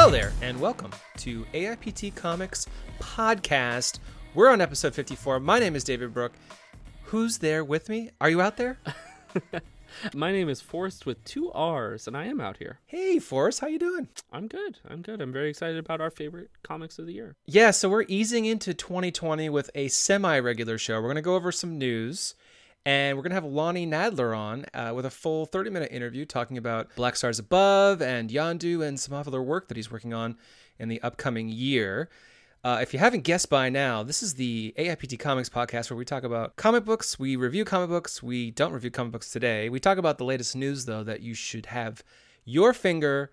Hello there, and welcome to AIPT Comics Podcast. We're on episode 54. My name is David Brook. Who's there with me? Are you out there? My name is Forrest with two R's, and I am out here. Hey, Forrest, how you doing? I'm good. I'm good. I'm very excited about our favorite comics of the year. Yeah, so we're easing into 2020 with a semi-regular show. We're going to go over some news, and we're going to have Lonnie Nadler on uh, with a full 30-minute interview talking about Black Stars Above and Yondu and some other work that he's working on in the upcoming year. Uh, if you haven't guessed by now, this is the AIPT Comics podcast where we talk about comic books. We review comic books. We don't review comic books today. We talk about the latest news, though, that you should have your finger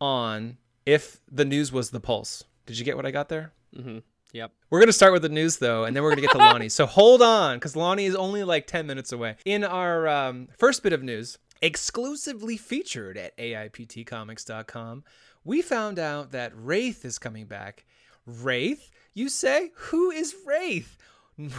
on if the news was the pulse. Did you get what I got there? Mm-hmm. Yep. We're going to start with the news, though, and then we're going to get to Lonnie. so hold on, because Lonnie is only like 10 minutes away. In our um, first bit of news, exclusively featured at AIPTcomics.com, we found out that Wraith is coming back. Wraith? You say? Who is Wraith?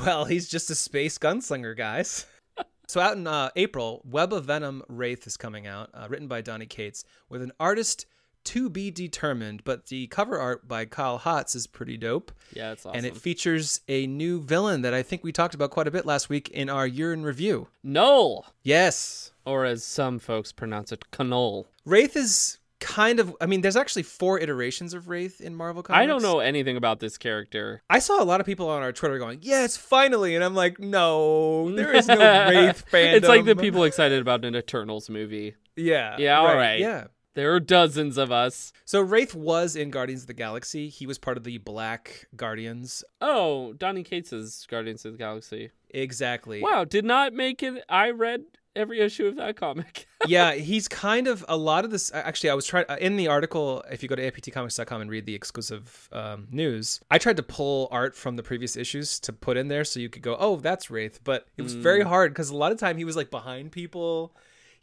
Well, he's just a space gunslinger, guys. so, out in uh, April, Web of Venom Wraith is coming out, uh, written by Donny Cates, with an artist to be determined. But the cover art by Kyle Hotz is pretty dope. Yeah, it's awesome. And it features a new villain that I think we talked about quite a bit last week in our year in review. Knull, Yes. or as some folks pronounce it, Canol. Wraith is kind of I mean there's actually four iterations of Wraith in Marvel Comics. I don't know anything about this character. I saw a lot of people on our Twitter going, "Yes, finally." And I'm like, "No, there is no Wraith fandom." It's like the people excited about an Eternals movie. Yeah. Yeah, all right. Yeah. There are dozens of us. So Wraith was in Guardians of the Galaxy. He was part of the Black Guardians. Oh, Donny Cates' Guardians of the Galaxy. Exactly. Wow, did not make it. I read every issue of that comic. yeah, he's kind of a lot of this. Actually, I was trying in the article. If you go to aiptcomics.com and read the exclusive um, news, I tried to pull art from the previous issues to put in there so you could go, "Oh, that's Wraith." But it was very hard because a lot of time he was like behind people.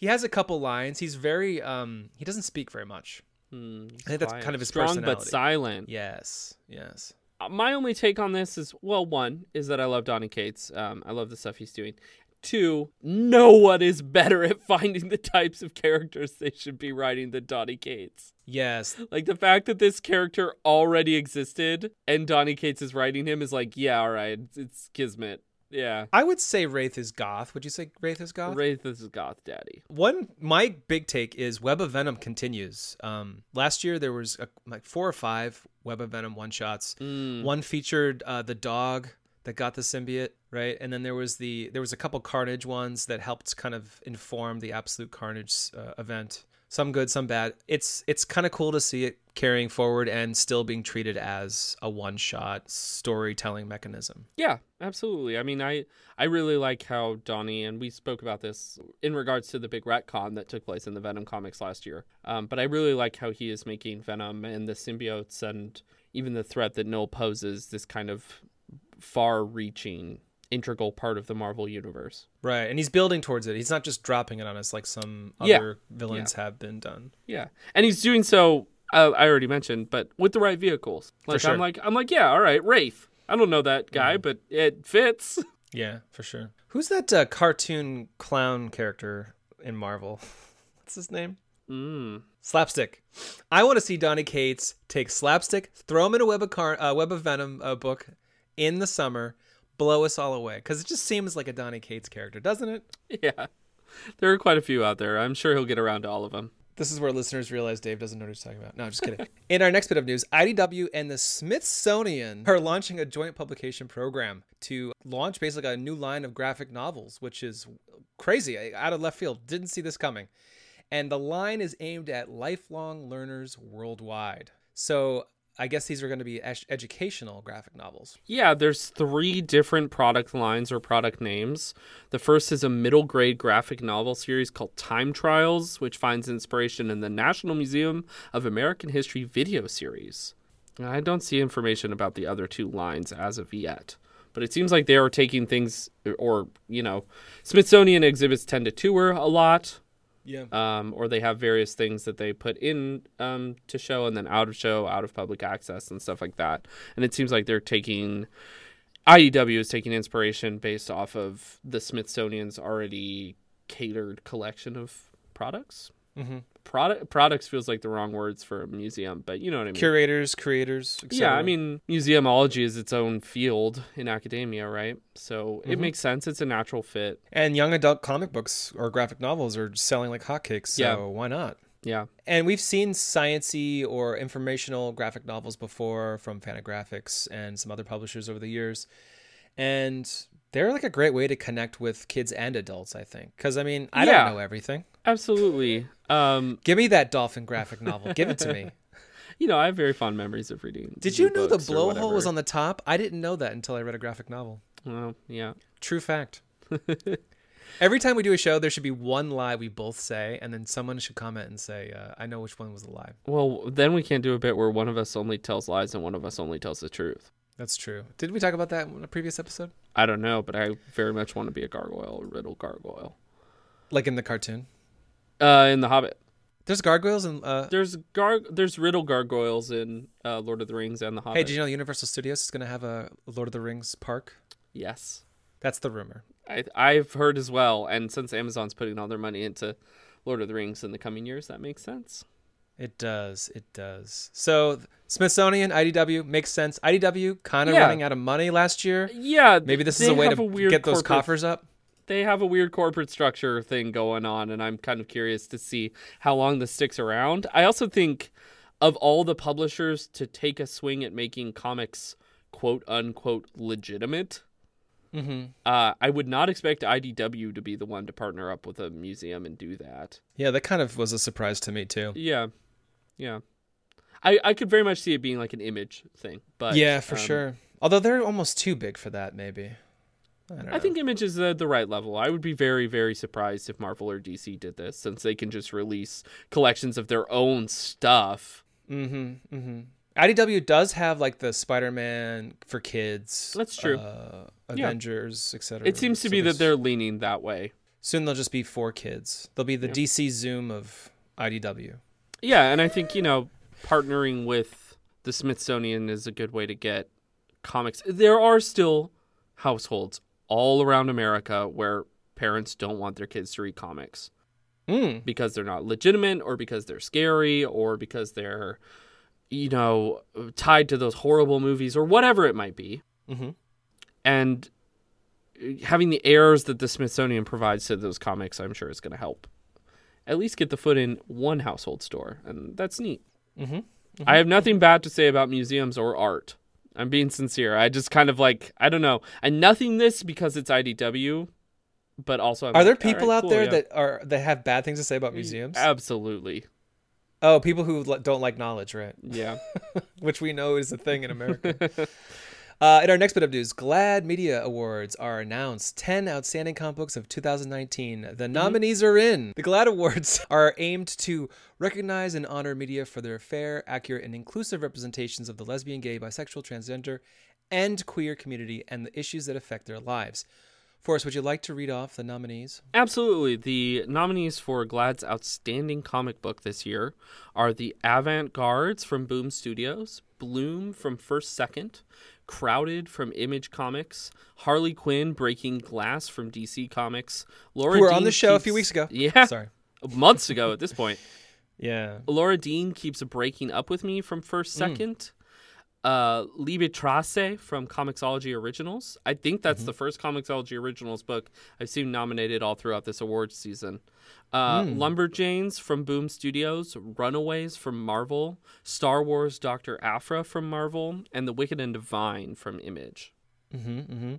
He has a couple lines. He's very um he doesn't speak very much. Hmm, I think that's quiet. kind of his strong personality. but silent. Yes, yes. Uh, my only take on this is well, one is that I love Donny Cates. Um, I love the stuff he's doing. Two, no one is better at finding the types of characters they should be writing than Donny Cates. Yes. Like the fact that this character already existed and Donny Cates is writing him is like, yeah, all right, it's, it's Kismet. Yeah. I would say Wraith is goth. Would you say Wraith is goth? Wraith is Goth Daddy. One, my big take is Web of Venom continues. Um, last year there was a, like four or five Web of Venom one shots. Mm. One featured uh, the dog that got the symbiote, right? And then there was the there was a couple Carnage ones that helped kind of inform the Absolute Carnage uh, event. Some good, some bad. It's it's kind of cool to see it carrying forward and still being treated as a one shot storytelling mechanism. Yeah, absolutely. I mean, I I really like how Donnie and we spoke about this in regards to the big retcon that took place in the Venom comics last year. Um, but I really like how he is making Venom and the symbiotes and even the threat that Knull poses this kind of far-reaching integral part of the Marvel universe. Right, and he's building towards it. He's not just dropping it on us like some Yeah. other villains have been done. Yeah, and he's doing so. Uh, I already mentioned, but with the right vehicles. Like sure. I'm like I'm like yeah, all right, Wraith. I don't know that guy, but it fits. Yeah, for sure. Who's that uh, cartoon clown character in Marvel? What's his name? Mm. Slapstick. I want to see Donny Cates take Slapstick, throw him in a Web of, Car- uh, Web of Venom uh, book in the summer, blow us all away. Because it just seems like a Donny Cates character, doesn't it? Yeah, there are quite a few out there. I'm sure he'll get around to all of them. This is where listeners realize Dave doesn't know what he's talking about. No, I'm just kidding. In our next bit of news, IDW and the Smithsonian are launching a joint publication program to launch basically a new line of graphic novels, which is crazy. Out of left field. Didn't see this coming. And the line is aimed at lifelong learners worldwide. So I guess these are going to be ed- educational graphic novels. Yeah, there's three different product lines or product names. The first is a middle grade graphic novel series called Time Trials, which finds inspiration in the National Museum of American History video series. I don't see information about the other two lines as of yet. But it seems like they are taking things, or, you know, Smithsonian exhibits tend to tour a lot. Yeah. um, or they have various things that they put in um, to show and then out of show, out of public access, and stuff like that. And it seems like they're taking IDW is taking inspiration based off of the Smithsonian's already catered collection of products. Mm-hmm. Product products feels like the wrong words for a museum, but you know what I mean. Curators, creators. yeah, I mean, museumology is its own field in academia, right? So it Mhm. makes sense. It's a natural fit. and young adult comic books or graphic novels are selling like hotcakes. So Yeah. why not? Yeah. And we've seen sciency or informational graphic novels before from Fantagraphics and some other publishers over the years. And they're like a great way to connect with kids and adults, I think. Because, I mean, I Yeah. don't know everything. Absolutely. Um, Give me that dolphin graphic novel. Give it to me. you know, I have very fond memories of reading. Did you know the blowhole was on the top? I didn't know that until I read a graphic novel. Well, yeah. True fact. Every time we do a show, there should be one lie we both say, and then someone should comment and say, uh, "I know which one was the lie." Well, then we can't do a bit where one of us only tells lies and one of us only tells the truth. That's true. Did we talk about that in a previous episode? I don't know, but I very much want to be a gargoyle, a riddle gargoyle. Like in the cartoon. Uh, in The Hobbit, There's gargoyles and uh, there's gar there's riddle gargoyles in uh, Lord of the Rings and The Hobbit. hey, did you know Universal Studios is going to have a Lord of the Rings park? Yes, That's the rumor. I I've heard as well. And since Amazon's putting all their money into Lord of the Rings in the coming years, that makes sense. It does. It does. So Smithsonian, IDW makes sense. IDW kind of Yeah. running out of money last year. Yeah, Maybe this is a way to weird get those coffers up. They have a weird corporate structure thing going on, and I'm kind of curious to see how long this sticks around. I also think of all the publishers to take a swing at making comics quote unquote legitimate. Mm-hmm. Uh, I would not expect IDW to be the one to partner up with a museum and do that. Yeah, that kind of was a surprise to me too. Yeah, yeah. I I could very much see it being like an image thing, but yeah, for um, sure. Although they're almost too big for that, maybe. I. I think image is the, the right level. I would be very, very surprised if Marvel or DC did this, since they can just release collections of their own stuff. Mm-hmm. Mm-hmm. IDW does have like the Spider-Man for kids. That's true. Uh, Yeah. Avengers, etc. It seems to So be that they're leaning that way. soon they'll just be for kids. They'll be the Yeah. DC Zoom of IDW. Yeah, and I think you know, partnering with the Smithsonian is a good way to get comics. There are still households all around America where parents don't want their kids to read comics. Mm. because they're not legitimate or because they're scary or because they're you know tied to those horrible movies or whatever it might be Mm-hmm. and having the airs that the smithsonian provides to those comics i'm sure is going to help at least get the foot in one household store and that's neat Mm-hmm. i have nothing bad to say about museums or art i'm being sincere i just kind of like i don't know and nothing this because it's idw but also I'm Are there like, people right, out cool, there yeah. that are that have bad things to say about museums? absolutely Oh, people who don't like knowledge, right? yeah Which we know is a thing in America. uh, in our next bit of news, GLAAD Media Awards are announced. 10 outstanding comic books of 2019. The nominees are in. The GLAAD Awards are aimed to recognize and honor media for their fair, accurate, and inclusive representations of the lesbian, gay, bisexual, transgender, and queer community and the issues that affect their lives. Forrest, would you like to read off the nominees? Absolutely. The nominees for GLAAD's Outstanding Comic Book this year are The Avant Guards from Boom Studios, Bloom from First Second, Crowded from Image Comics, Harley Quinn Breaking Glass from DC Comics, Laura were on the show a few weeks ago. Yeah, Sorry. months ago at this point. Yeah. Laura Dean keeps breaking up with me from First mm. Second. Uh, Liebestrasse from Comixology Originals. I think that's the first Comixology Originals book I've seen nominated all throughout this awards season. Uh, Lumberjanes from Boom Studios, Runaways from Marvel, Star Wars Doctor Aphra from Marvel, and The Wicked and Divine from Image. Mm-hmm, mm-hmm.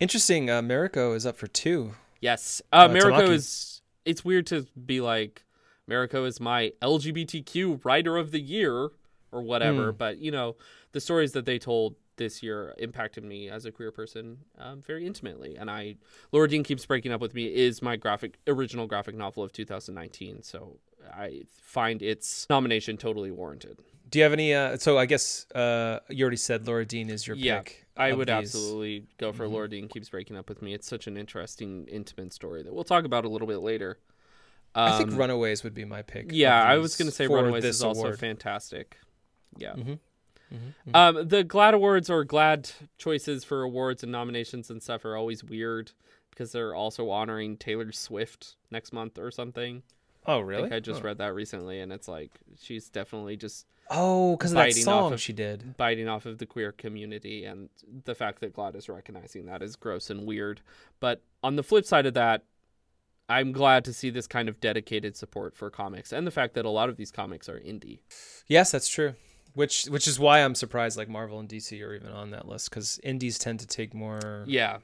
Interesting. Uh, Mariko is up for two. Yes, uh, Uh, Mariko is. It's weird to be like, Mariko is my LGBTQ writer of the year or whatever, but you know, the stories that they told this year impacted me as a queer person um, very intimately. And I, Laura Dean keeps breaking up with me is my graphic original graphic novel of 2019, so I find its nomination totally warranted. Do you have any? Uh, so I guess uh, you already said Laura Dean is your Yeah, pick. I would these. absolutely go for Laura Dean keeps breaking up with me. It's such an interesting, intimate story that we'll talk about a little bit later. I think Um, Runaways would be my pick. Yeah, I was going to say Runaways is also award. fantastic. Yeah. Mhm. Um, the GLAAD awards or GLAAD choices for awards and nominations and stuff are always weird because they're also honoring Taylor Swift next month or something. Oh, I really? think I just Oh. read that recently, and it's like she's definitely just Oh, because of that biting off song of- she did. biting off of the queer community, and the fact that GLAAD is recognizing that is gross and weird. But on the flip side of that, I'm glad to see this kind of dedicated support for comics, and the fact that a lot of these comics are indie. Yes, that's true. Which which is why I'm surprised like Marvel and DC are even on that list because indies tend to take more Yeah,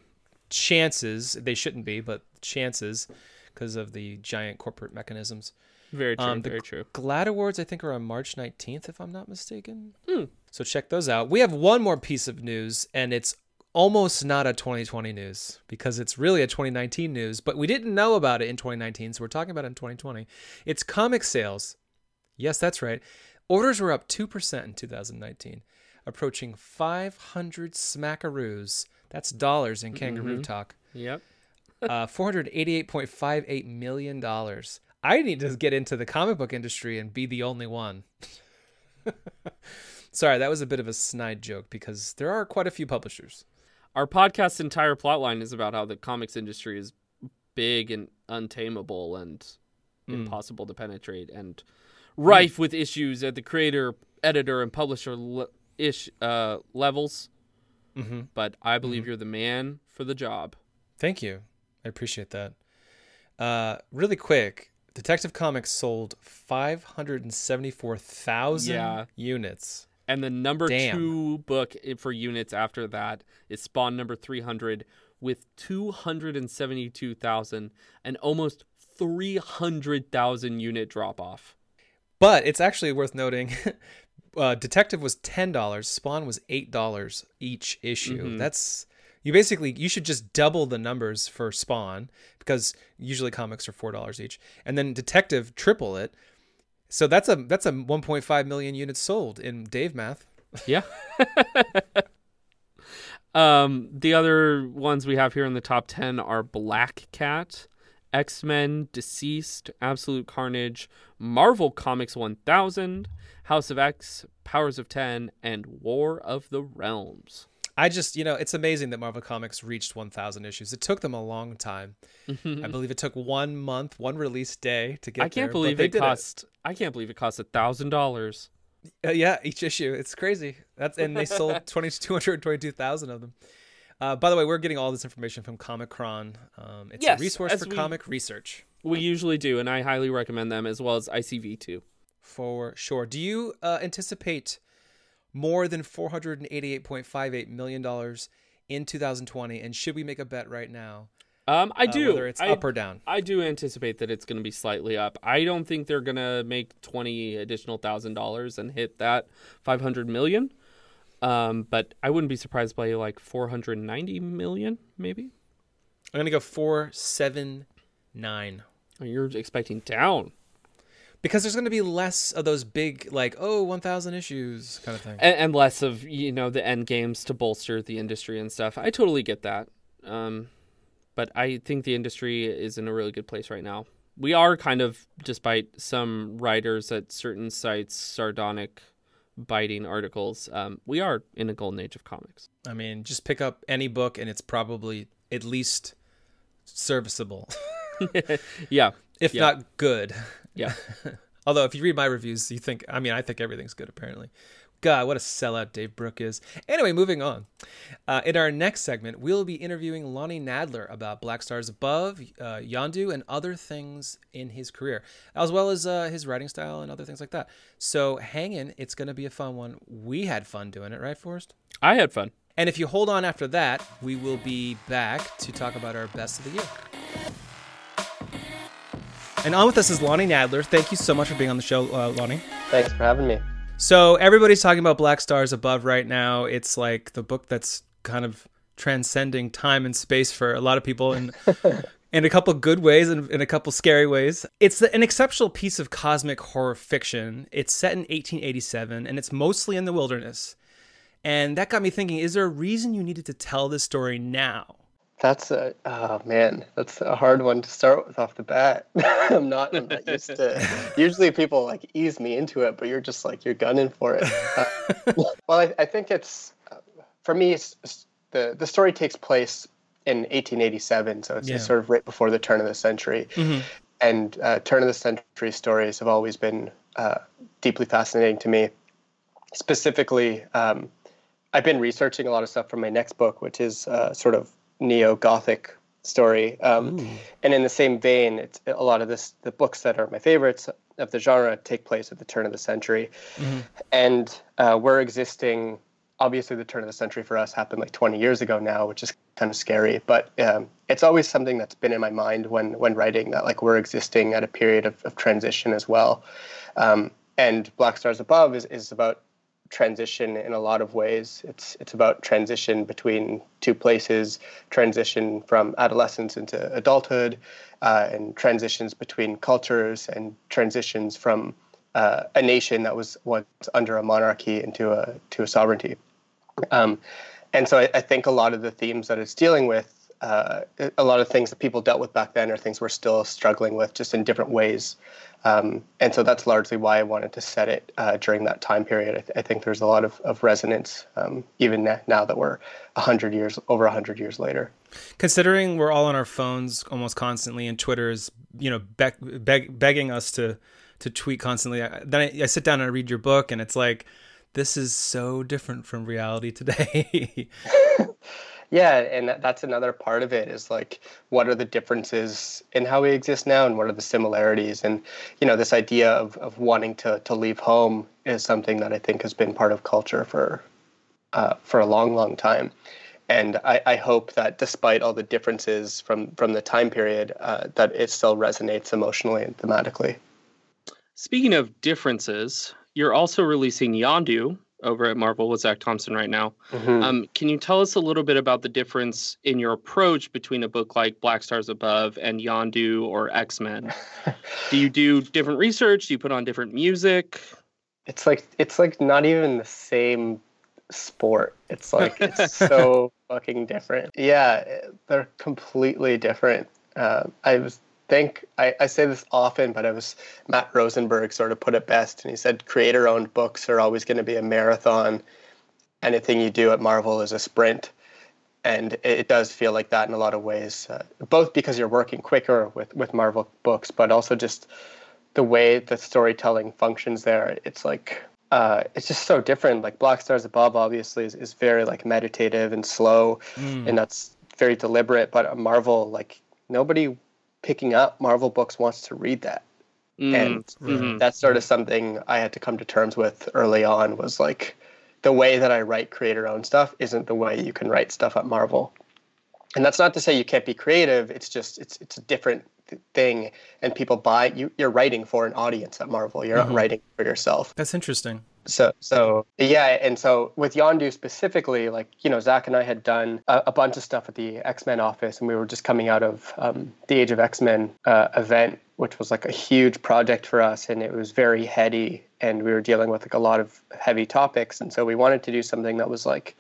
chances. They shouldn't be, but chances because of the giant corporate mechanisms. very true. Um, very true. GLAAD Awards, I think, are on March 19th, if I'm not mistaken. Hmm. So check those out. We have one more piece of news, and it's almost not a 2020 news because it's really a 2019 news, but we didn't know about it in 2019, so we're talking about it in 2020. It's comic sales. Yes, that's right. Orders were up 2% in 2019, approaching 500 smackaroos. That's dollars in kangaroo talk Yep. uh, four hundred eighty-eight point five eight million dollars. I need to get into the comic book industry and be the only one. Sorry, that was a bit of a snide joke because there are quite a few publishers. Our podcast's entire plotline is about how the comics industry is big and untamable and Hmm. impossible to penetrate and rife with issues at the creator, editor, and publisher le- ish uh, levels. Mm-hmm. But I believe you're the man for the job. Thank you, I appreciate that. Uh, really quick, Detective Comics sold five hundred and seventy-four thousand Yeah. units. And the number Damn. two book for units after that is Spawn number 300 with 272,000 and almost 300,000 unit drop off. But it's actually worth noting. Uh, Detective was ten dollars. Spawn was eight dollars each issue. Mhm. That's you basically you should just double the numbers for Spawn because usually comics are four dollars each, and then Detective triple it. So that's a that's a 1.5 million units sold in Dave math. Yeah. um, the other ones we have here in the top 10 are Black Cat, X Men, DCeased, Absolute Carnage, Marvel Comics 1000, House of X, Powers of 10, and War of the Realms. I just you know it's amazing that Marvel Comics reached 1,000 issues. It took them a long time. I believe it took one month, one release day to get. I can't there, believe they it cost. I can't believe it cost a thousand dollars. Uh, yeah, each issue. It's crazy. That's and they sold 20, 222,000 of them. Uh, by the way, we're getting all this information from Comichron. Um, it's Yes, a resource for we- comic research We usually do, and I highly recommend them as well as ICv2. for sure. Do you uh, anticipate more than 488.58 million dollars in 2020? And should we make a bet right now? Um, I uh, do. whether it's I, up or down. I do anticipate that it's going to be slightly up. I don't think they're going to make twenty additional thousand dollars and hit that five hundred million. Um, but I wouldn't be surprised by like four hundred ninety million, maybe. I'm gonna go four seven nine. Oh, You're expecting down, Because there's going to be less of those big, like, oh, 1,000 issues kind of thing. and, and less of you know the end games to bolster the industry and stuff. I totally get that. Um, but I think the industry is in a really good place right now. We are kind of, despite some writers at certain sites sardonic, biting articles, um, we are in a golden age of comics. I mean, just pick up any book and it's probably at least serviceable, Yeah, if Yeah. not good. yeah. Although, if you read my reviews, you think, I mean, I think everything's good, apparently. God, what a sellout Dave Brook is. Anyway, moving on. Uh, in our next segment, we'll be interviewing Lonnie Nadler about Black Stars Above, uh, Yondu, and other things in his career, as well as uh, his writing style and other things like that. So hang in. It's going to be a fun one. We had fun doing it, right, Forrest? I had fun. And if you hold on after that, we will be back to talk about our best of the year. And on with us is Lonnie Nadler. Thank you so much for being on the show, uh, Lonnie. Thanks for having me. So everybody's talking about Black Stars Above right now. It's like the book that's kind of transcending time and space for a lot of people, and in a couple good ways and in a couple scary ways. It's an exceptional piece of cosmic horror fiction. It's set in 1887, and it's mostly in the wilderness. And that got me thinking: Is there a reason you needed to tell this story now? That's a oh man, that's a hard one to start with off the bat. I'm not, I'm not used to. Usually people like ease me into it, but you're just like you're gunning for it. Uh, well, I, I think it's for me. It's, it's- the the story takes place in 1887, so it's Yeah. sort of right before the turn of the century. and uh, turn of the century stories have always been uh, deeply fascinating to me. Specifically, um, I've been researching a lot of stuff for my next book, which is uh, sort of neo Gothic story. Um, and in the same vein, it's a lot of this the books that are my favorites of the genre take place at the turn of the century, mm-hmm. and uh, we're existing. Obviously, the turn of the century for us happened like 20 years ago now, which is kind of scary. But um, it's always something that's been in my mind when when writing that like we're existing at a period of, of transition as well. Um, and Black Stars Above is, is about transition in a lot of ways. It's it's about transition between two places, transition from adolescence into adulthood, uh, and transitions between cultures, and transitions from uh, a nation that was once under a monarchy into a to a sovereignty. Um, and so I, I, think a lot of the themes that it's dealing with. Uh, a lot of things that people dealt with back then are things we're still struggling with, just in different ways. Um, and so that's largely why I wanted to set it uh, during that time period. I, th- I, think there's a lot of, of resonance um, even now that we're 100 years, over 100 years later. Considering we're all on our phones almost constantly and Twitter is, you know, be- beg- begging us to, to tweet constantly, I, then I, I sit down and I read your book and it's like, this is so different from reality today. Yeah, and that's another part of it is like what are the differences in how we exist now and what are the similarities and you know this idea of, of wanting to, to leave home is something that I think has been part of culture for uh, for a long, long time. And I, I, hope that despite all the differences from, from the time period, uh, that it still resonates emotionally and thematically. Speaking of differences, you're also releasing Yondu, over at Marvel with Zach Thompson right now. Mm-hmm. Um, can you tell us a little bit about the difference in your approach between a book like Black Stars Above and Yondu or X Men? do you do different research? Do you put on different music? It's like it's like not even the same sport. It's like it's so fucking different. Yeah, they're completely different. Uh, I was think I, I say this often, but it was Matt Rosenberg sort of put it best, and he said creator-owned books are always going to be a marathon. Anything you do at Marvel is a sprint, and it does feel like that in a lot of ways. Uh, both because you're working quicker with with Marvel books, but also just the way the storytelling functions there. It's like uh, it's just so different. Like Black Stars Above, obviously, is, is very like meditative and slow, mm. and that's very deliberate. But Marvel, like nobody picking up Marvel books wants to read that. Mm, and mm-hmm. that's sort of something I had to come to terms with early on was like the way that I write creator owned stuff isn't the way you can write stuff at Marvel. And that's not to say you can't be creative, it's just it's it's a different thing and people buy you you're writing for an audience at Marvel. You're mm-hmm. not writing for yourself. That's interesting so so yeah and so with yondu specifically like you know zach and i had done a, a bunch of stuff at the x-men office and we were just coming out of um, the age of x-men uh, event which was like a huge project for us and it was very heady and we were dealing with like a lot of heavy topics and so we wanted to do something that was like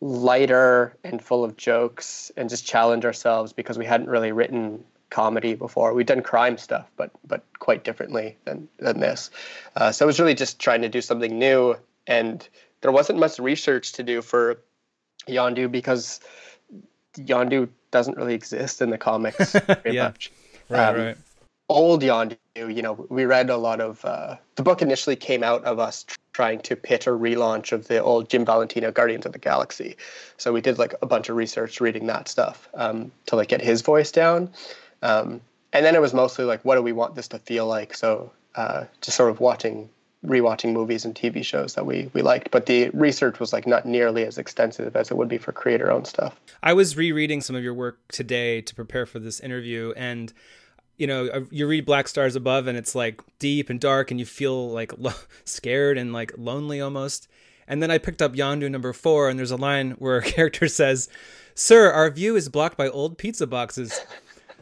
lighter and full of jokes and just challenge ourselves because we hadn't really written comedy before. We'd done crime stuff, but but quite differently than than this. Uh, so it was really just trying to do something new, and there wasn't much research to do for Yondu because Yondu doesn't really exist in the comics very yeah. much. Right, um, right. Old Yondu, you know, we read a lot of. Uh, the book initially came out of us trying to pitch a relaunch of the old Jim Valentino Guardians of the Galaxy. So we did like a bunch of research reading that stuff um, to like get his voice down. Um, and then it was mostly like, what do we want this to feel like? So uh, just sort of watching, rewatching movies and TV shows that we we liked. But the research was like not nearly as extensive as it would be for creator-owned stuff. I was rereading some of your work today to prepare for this interview, and you know, uh, you read Black Stars Above, and it's like deep and dark, and you feel like lo- scared and like lonely almost. And then I picked up Yondu number four, and there's a line where a character says, "Sir, our view is blocked by old pizza boxes."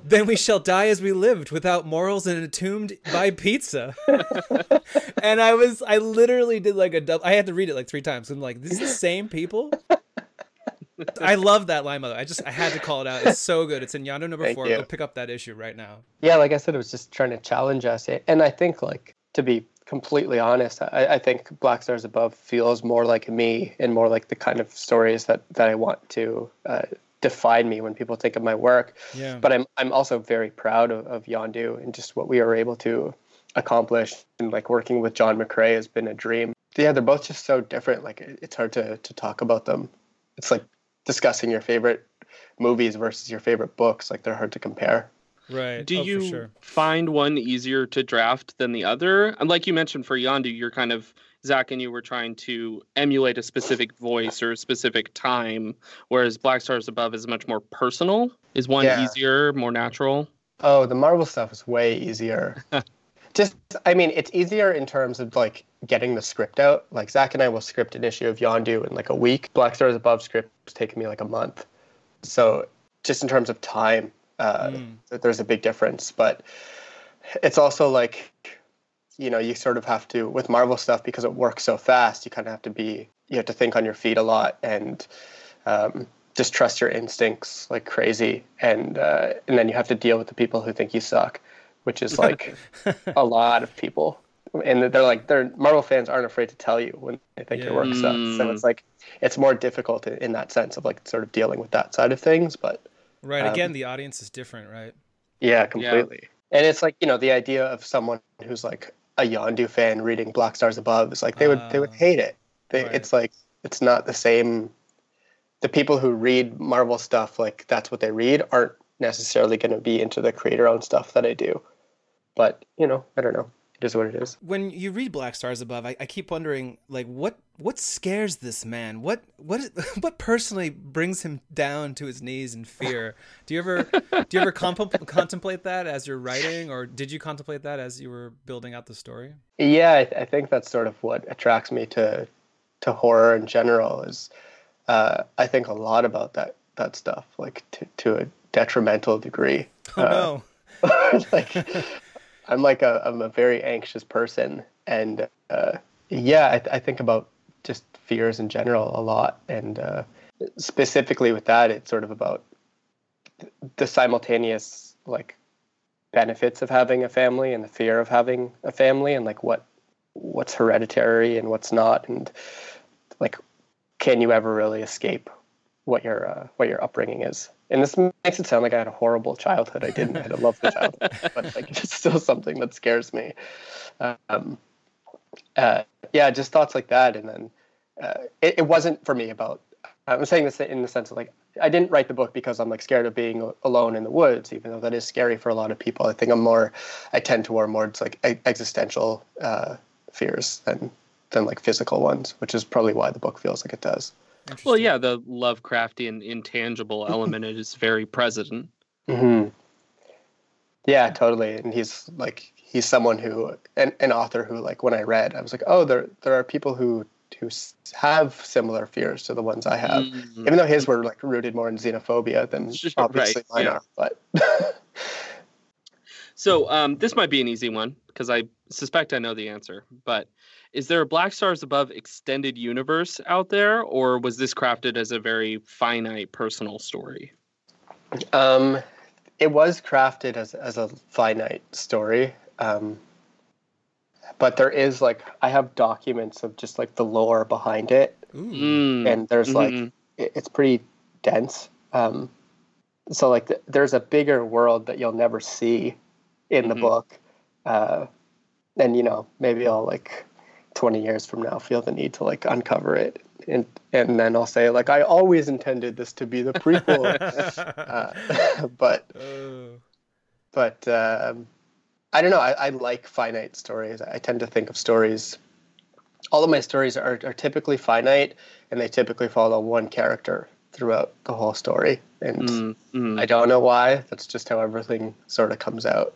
Then we shall die as we lived without morals and entombed by pizza. and I was, I literally did like a double, I had to read it like three times. I'm like, this is the same people? I love that line, mother. I just, I had to call it out. It's so good. It's in Yondu number Thank four. You. Go pick up that issue right now. Yeah, like I said, it was just trying to challenge us. And I think, like, to be completely honest, I, I think Black Stars Above feels more like me and more like the kind of stories that, that I want to uh, define me when people think of my work. Yeah. But I'm I'm also very proud of, of Yondu and just what we were able to accomplish. And like working with John McCrea has been a dream. Yeah, they're both just so different. Like it's hard to to talk about them. It's like discussing your favorite movies versus your favorite books. Like they're hard to compare. right. Do Oh, you sure. find one easier to draft than the other? And like you mentioned for Yondu, you're kind of Zach and you were trying to emulate a specific voice or a specific time, whereas Black Stars Above is much more personal. Is one Yeah. easier, more natural? Oh, the Marvel stuff is way easier. Just, I mean, it's easier in terms of like getting the script out. Like Zach and I will script an issue of Yondu in like a week. Black Stars Above script has taken me like a month. So just in terms of time, uh, Mm. there's a big difference. But it's also like, you know, you sort of have to with Marvel stuff because it works so fast. You kind of have to be, you have to think on your feet a lot and um, just trust your instincts like crazy. And uh, and then you have to deal with the people who think you suck, which is like a lot of people. And they're like, they're Marvel fans aren't afraid to tell you when they think your work sucks. So Mm. it's like, it's more difficult in in that sense of like sort of dealing with that side of things. But Right. Um, Again, the audience is different, right? yeah, completely. And it's like you know the idea of someone who's like a Yondu fan reading Black Stars Above is like they would they would Ah, hate it. They, right. It's like it's not the same. The people who read Marvel stuff like that's what they read aren't necessarily going to be into the creator owned stuff that I do. But you know, I don't know. It is what it is. When you read Black Stars Above, I, I keep wondering, like, what what scares this man? What what is- what personally brings him down to his knees in fear? Do you ever do you ever comp- contemplate that as you're writing, or did you contemplate that as you were building out the story? Yeah, I, I think that's sort of what attracts me to to horror in general. Is uh, I think a lot about that that stuff, like to to a detrimental degree. Oh no! like I'm like a I'm a very anxious person, and uh, yeah, I, I think about just fears in general a lot, and uh, specifically with that, it's sort of about the simultaneous like benefits of having a family and the fear of having a family, and like what what's hereditary and what's not, and like can you ever really escape what your uh, what your upbringing is. And this makes it sound like I had a horrible childhood. I didn't. I had a lovely childhood, but like it's still something that scares me. Um, uh, yeah, just thoughts like that, and then uh, it, it wasn't for me about. I'm saying this in the sense of like I didn't write the book because I'm like scared of being alone in the woods, even though that is scary for a lot of people. I think I'm more, I tend toward more like existential uh, fears than than like physical ones, which is probably why the book feels like it does. Well, yeah, the Lovecraftian intangible element is very present. hmm Yeah, totally. And he's like he's someone who an, an author who like when I read, I was like, oh, there there are people who who have similar fears to the ones I have. Mm. Even though his were like rooted more in xenophobia than obviously right, mine yeah. are, but So um, this might be an easy one because I suspect I know the answer. But is there a Black Stars Above extended universe out there, or was this crafted as a very finite personal story? um, it was crafted as as a finite story. Um, but there is like I have documents of just like the lore behind it, Mm, and there's like mhm. it, it's pretty dense. Um, so like th- there's a bigger world that you'll never see in the Mhm. book, uh, and you know maybe I'll like 20 years from now feel the need to like uncover it, and and then I'll say like I always intended this to be the prequel, uh, but Oh. but um, I don't know. I, I like finite stories. I tend to think of stories. All of my stories are, are typically finite, and they typically follow one character throughout the whole story. And Mm, mm. I don't know why. That's just how everything sort of comes out.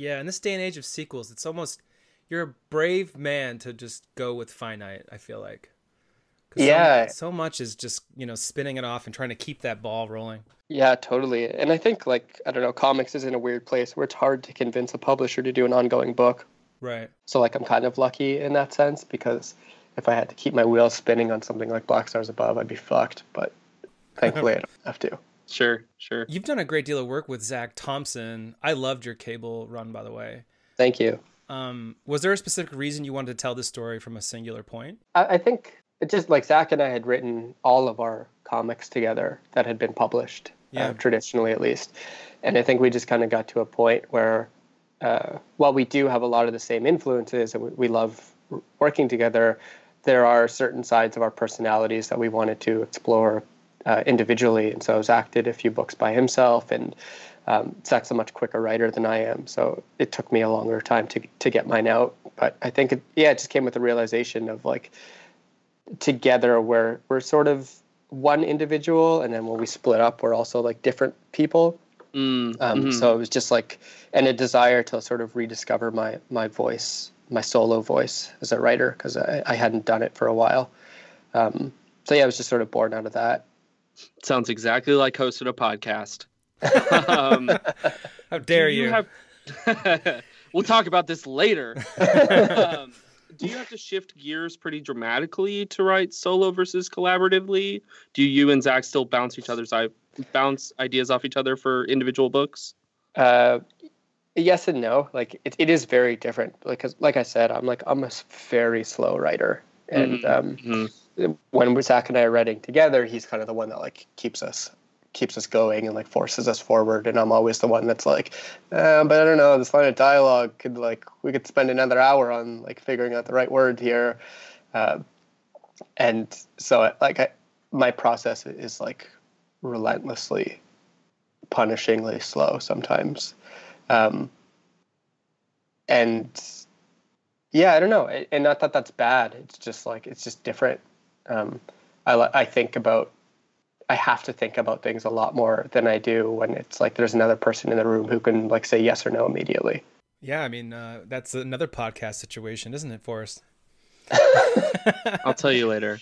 Yeah, in this day and age of sequels, it's almost you're a brave man to just go with finite. I feel like. 'Cause so- Yeah. So, much is just you know spinning it off and trying to keep that ball rolling. Yeah, totally. And I think like I don't know, comics is in a weird place where it's hard to convince a publisher to do an ongoing book. Right. So like I'm kind of lucky in that sense because if I had to keep my wheels spinning on something like Black Stars Above, I'd be fucked. But thankfully, I don't have to. Sure, sure. You've done a great deal of work with Zach Thompson. I loved your cable run, by the way. Thank you. Um, was there a specific reason you wanted to tell this story from a singular point? I, I think it just like Zach and I had written all of our comics together that had been published, Yeah. uh, traditionally at least. And I think we just kind of got to a point where, uh, while we do have a lot of the same influences and we, we love w- working together, there are certain sides of our personalities that we wanted to explore uh, individually. And so Zach did a few books by himself, and um, Zach's a much quicker writer than I am. So it took me a longer time to, to get mine out. But I think, it, yeah, it just came with the realization of like, together we're we're sort of one individual and then when we split up we're also like different people Mm, um, mhm. so it was just like and a desire to sort of rediscover my my voice my solo voice as a writer because I, I hadn't done it for a while um, so yeah I was just sort of born out of that sounds exactly like hosting a podcast. um, How dare do you? have- we'll talk about this later. um, do you have to shift gears pretty dramatically to write solo versus collaboratively? Do you and Zach still bounce each other's i bounce ideas off each other for individual books? uh, yes and no like it, it is very different because like i said i'm like i'm a very slow writer and Mhm, um, mhm. When Zach and I are writing together, he's kind of the one that like keeps us keeps us going and like forces us forward, and I'm always the one that's like, uh, but I don't know, this line of dialogue could like we could spend another hour on like figuring out the right word here, uh, and so like I, my process is like relentlessly, punishingly slow sometimes, um, and yeah, I don't know, and not that that's bad. It's just like it's just different. Um, I I think about I have to think about things a lot more than I do when it's like there's another person in the room who can like say yes or no immediately. yeah, I mean uh, that's another podcast situation, isn't it, Forrest? I'll tell you later.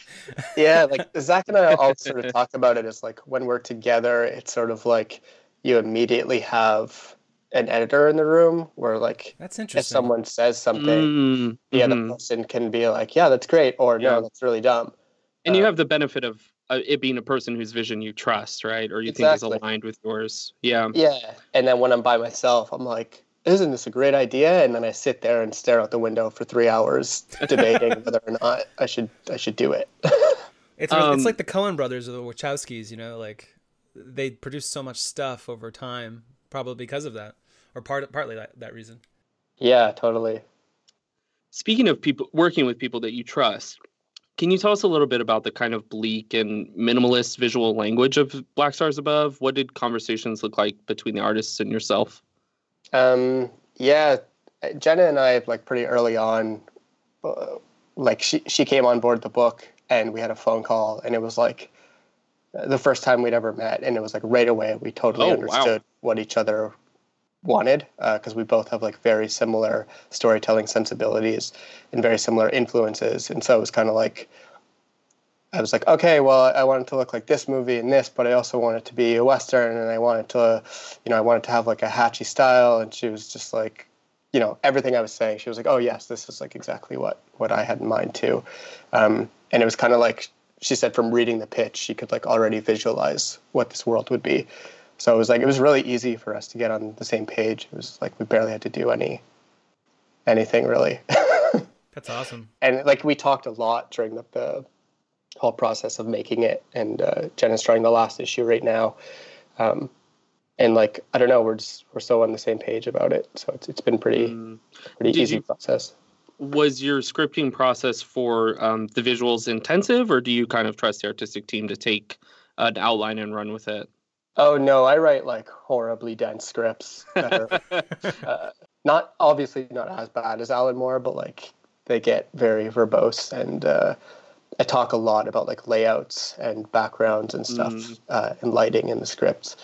Yeah, like Zach and I all sort of talk about it as like when we're together, it's sort of like you immediately have an editor in the room where like That's interesting. if interesting. someone says something, Mm, the other mhm. person can be like, yeah, that's great, or no, Yeah. that's really dumb. And you uh, have the benefit of uh, it being a person whose vision you trust, right? Or you think is aligned with yours. Yeah. Yeah. And then when I'm by myself, I'm like, isn't this a great idea? And then I sit there and stare out the window for three hours debating whether or not I should I should do it. It's Um, it's like the Coen brothers or the Wachowskis, you know, like they produce so much stuff over time, probably because of that, or part partly that, that reason. yeah, totally. Speaking of people working with people that you trust, can you tell us a little bit about the kind of bleak and minimalist visual language of Black Stars Above? What did conversations look like between the artists and yourself? Um, yeah, Jenna and I like pretty early on, uh, like she she came on board the book and we had a phone call and it was like the first time we'd ever met and it was like right away we totally Oh, wow. understood what each other wanted because we both have like very similar storytelling sensibilities and very similar influences and so it was kind of like I was like, okay, well, I want it to look like this movie and this, but I also want it to be a western, and I wanted to, you know, I wanted to have like a hatchy style. And she was just like, you know, everything I was saying, she was like, oh yes, this is like exactly what what I had in mind too. Um, and it was kind of like she said, from reading the pitch, she could like already visualize what this world would be. So it was like it was really easy for us to get on the same page. It was like we barely had to do any anything really. That's awesome. and like we talked a lot during the, the whole process of making it and uh, jenna's drawing the last issue right now um, and like i don't know we're just we're so on the same page about it so it's, it's been pretty Mm. pretty Did easy you- process Was your scripting process for um, the visuals intensive, or do you kind of trust the artistic team to take an outline and run with it? Oh no i write like horribly dense scripts that are uh, not obviously not as bad as alan moore but like they get very verbose and uh, i talk a lot about like layouts and backgrounds and stuff Mm. uh, and lighting in the scripts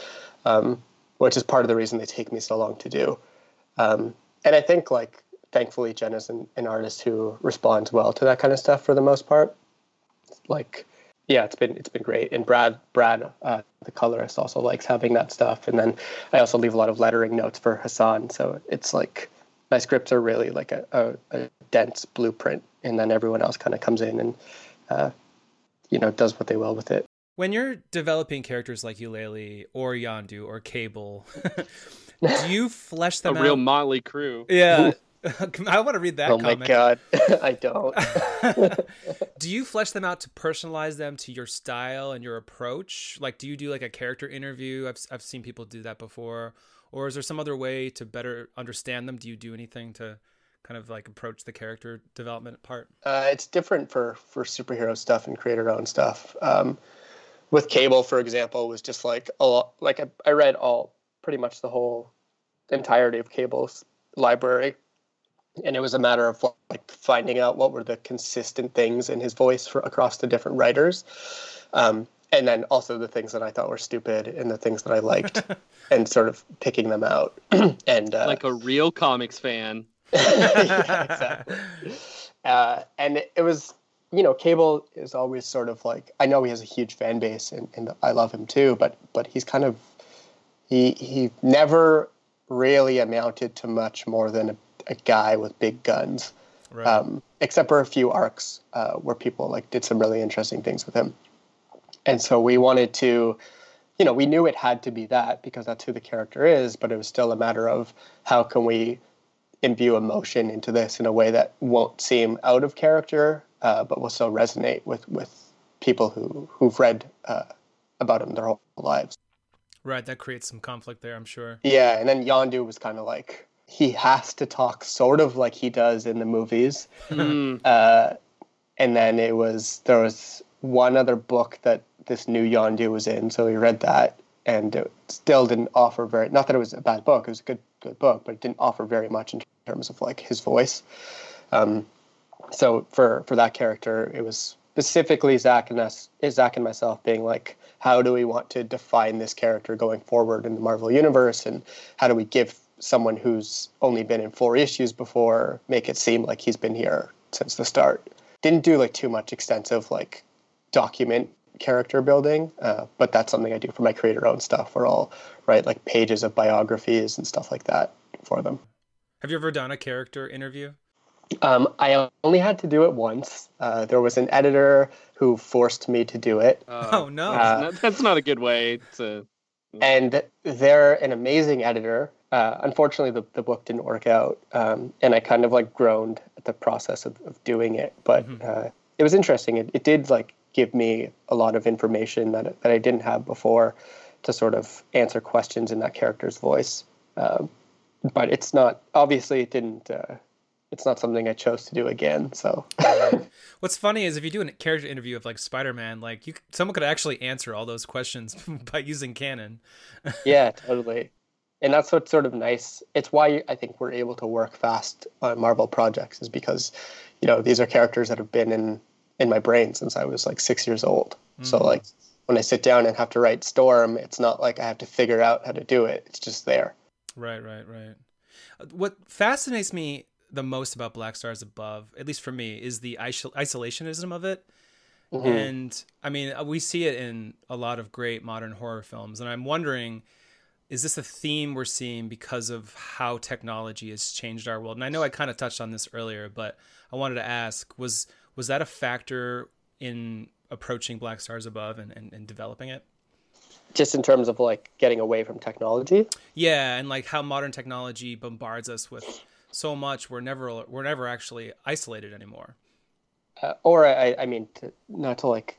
um, which is part of the reason they take me so long to do um, and i think like thankfully jenna's an, an artist who responds well to that kind of stuff for the most part like yeah it's been it's been great and brad brad uh, the colorist also likes having that stuff and then i also leave a lot of lettering notes for hassan so it's like my scripts are really like a, a, a dense blueprint and then everyone else kind of comes in and uh, you know does what they will with it When you're developing characters like Eulalie or Yondu or Cable, do you flesh them out? A them real motley crew. yeah. I want to read that. oh my god, I don't. do you flesh them out to personalize them to your style and your approach? Like, do you do like a character interview? I've I've seen people do that before, or is there some other way to better understand them? Do you do anything to kind of like approach the character development part? Uh, it's different for for superhero stuff and creator owned stuff. Um, with Cable, for example, was just like a lot. Like I, I read all pretty much the whole entirety of Cable's library, and it was a matter of like finding out what were the consistent things in his voice for across the different writers. Um, and then also the things that I thought were stupid and the things that I liked, and sort of picking them out. and uh, like a real comics fan. yeah, exactly. Uh, and it, it was, you know, Cable is always sort of like I know he has a huge fan base, and, and I love him too. But but he's kind of he he never really amounted to much more than a, a guy with big guns, Right. um, except for a few arcs uh, where people like did some really interesting things with him. And so we wanted to, you know, we knew it had to be that because that's who the character is, but it was still a matter of how can we imbue emotion into this in a way that won't seem out of character, uh, but will still resonate with with people who who've read uh, about him their whole lives. right. That creates some conflict there, I'm sure. Yeah, and then Yondu was kind of like he has to talk sort of like he does in the movies, Mm, uh, and then it was there was one other book that this new Yondu was in, so he read that, and it still didn't offer very. Not that it was a bad book; it was a good good book, but it didn't offer very much in terms of like his voice. Um, so for for that character, it was specifically Zach and us, Zach and myself being like, how do we want to define this character going forward in the Marvel universe, and how do we give someone who's only been in four issues before make it seem like he's been here since the start? Didn't do like too much extensive like document character building, uh, but that's something I do for my creator own stuff. Where I'll write like pages of biographies and stuff like that for them. Have you ever done a character interview? Um, I only had to do it once. Uh, there was an editor who forced me to do it, uh, oh no. Uh, that's, not, that's not a good way to. and they're an amazing editor. Uh, unfortunately, the, the book didn't work out, um, and I kind of like groaned at the process of, of doing it. But Mhm. uh, it was interesting. It, it did like give me a lot of information that that I didn't have before to sort of answer questions in that character's voice. Um, but it's not obviously it didn't. Uh, it's not something I chose to do again. So What's funny is if you do a character interview of like Spider-Man, like you, someone could actually answer all those questions by using canon. yeah, totally. And that's what's sort of nice. It's why I think we're able to work fast on Marvel projects is because, you know, these are characters that have been in in my brain since I was like six years old. So Mhm. like when I sit down and have to write Storm, it's not like I have to figure out how to do it. It's just there. Right, right, right. What fascinates me the most about Black Stars Above, at least for me, is the isol- isolationism of it. Mhm. And I mean, we see it in a lot of great modern horror films. And I'm wondering, is this a theme we're seeing because of how technology has changed our world? And I know I kind of touched on this earlier, but I wanted to ask was was that a factor in approaching Black Stars Above and, and, and developing it? Just in terms of like getting away from technology. Yeah, and like how modern technology bombards us with so much, we're never we're never actually isolated anymore. Uh, or I, I mean, to, not to like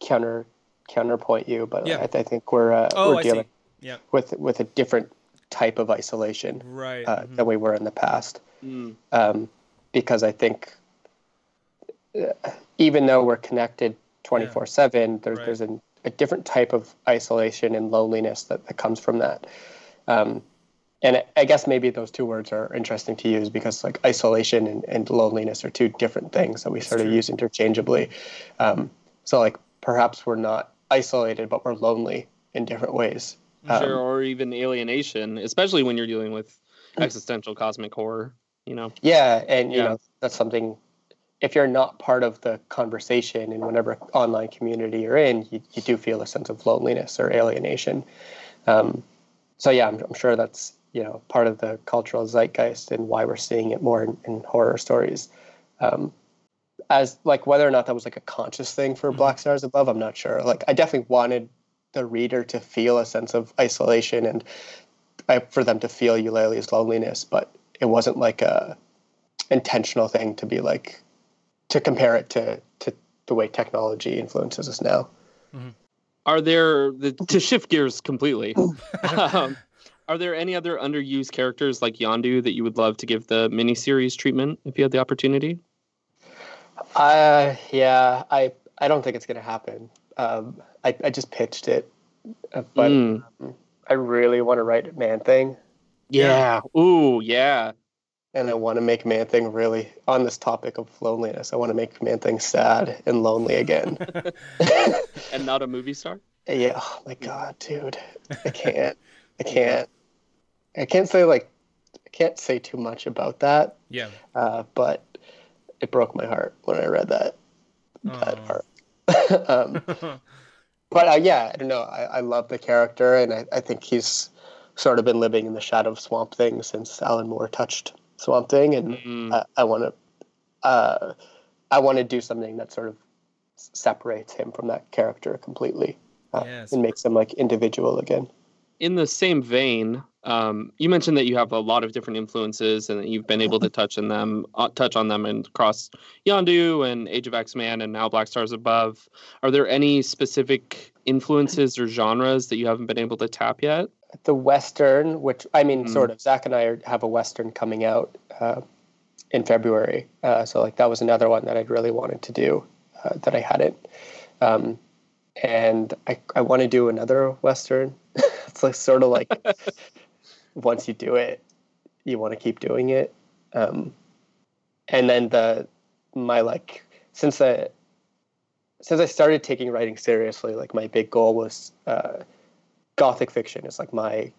counter counterpoint you, but Yeah. I, I think we're uh, Oh, we're dealing see. Yeah, with with a different type of isolation right. uh, mhm. than we were in the past. Mm, um, because I think uh, even though we're connected 24 7, there's, Right. there's an, a different type of isolation and loneliness that, that comes from that. Um, and I- I guess maybe those two words are interesting to use because like isolation and, and loneliness are two different things that we sort of use interchangeably. Um, so like perhaps we're not isolated, but we're lonely in different ways. Um, sure, or even alienation, especially when you're dealing with existential cosmic horror. You know. Yeah, and you Yeah. know that's something. If you're not part of the conversation in whatever online community you're in, you, you do feel a sense of loneliness or alienation. Um, so yeah, I'm, I'm sure that's you know part of the cultural zeitgeist and why we're seeing it more in, in horror stories. Um, as like whether or not that was like a conscious thing for Black Stars Above, I'm not sure. Like I definitely wanted the reader to feel a sense of isolation and I, for them to feel Eulalio's loneliness, but it wasn't like a intentional thing to be like to compare it to to the way technology influences us now. Are there the, to shift gears completely? um, are there any other underused characters like Yondu that you would love to give the miniseries treatment if you had the opportunity? Uh, yeah, I I don't think it's gonna happen. Um, I I just pitched it, uh, but Mm. I really want to write Man Thing, Yeah. Ooh, yeah. and I want to make Man Thing really on this topic of loneliness. I want to make Man Thing sad and lonely again. And not a movie star? yeah. Oh my god, dude, I can't. I can't. I can't say like I can't say too much about that. Yeah. uh, but it broke my heart when I read that that Aw. part. um, but uh, yeah, I don't know. I, I love the character, and I, I think he's sort of been living in the shadow of Swamp Thing since Alan Moore touched Swamp Thing, and Mm. I, I want to, uh, I want to do something that sort of separates him from that character completely, uh, Yes. and makes him like individual again. in the same vein, um, you mentioned that you have a lot of different influences and that you've been able to touch on them, uh, touch on them, and cross Yondu and Age of X Man and now Black Stars Above. Are there any specific influences or genres that you haven't been able to tap yet? the western which i mean Mm. sort of zach and i are, have a western coming out uh, in february uh, so like that was another one that i'd really wanted to do uh, that i hadn't um, and i, I want to do another western it's like sort of like once you do it you want to keep doing it. Um, and then the my like since i since i started taking writing seriously like my big goal was uh, gothic fiction is like my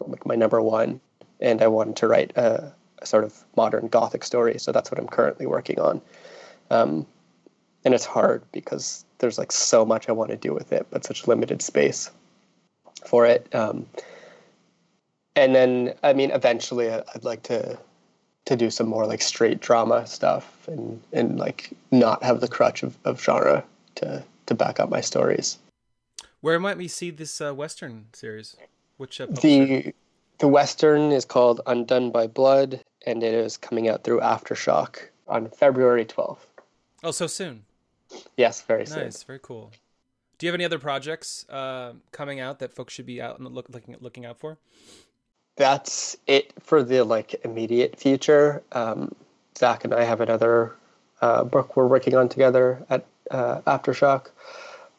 like my number one. And i wanted to write a, a sort of modern gothic story so that's what i'm currently working on. Um, and it's hard because there's like so much i want to do with it but such limited space for it. Um, and then i mean eventually i'd like to to do some more like straight drama stuff and and like not have the crutch of, of genre to to back up my stories Where might we see this uh, Western series? Which uh, the the western is called undone by blood and it is coming out through aftershock on february 12th Oh, so soon. yes very soon Nice, very cool. Do you have any other projects uh, coming out that folks should be out and look, looking looking out for? That's it for the like immediate future. Um, zach and i have another uh, book we're working on together at uh, aftershock.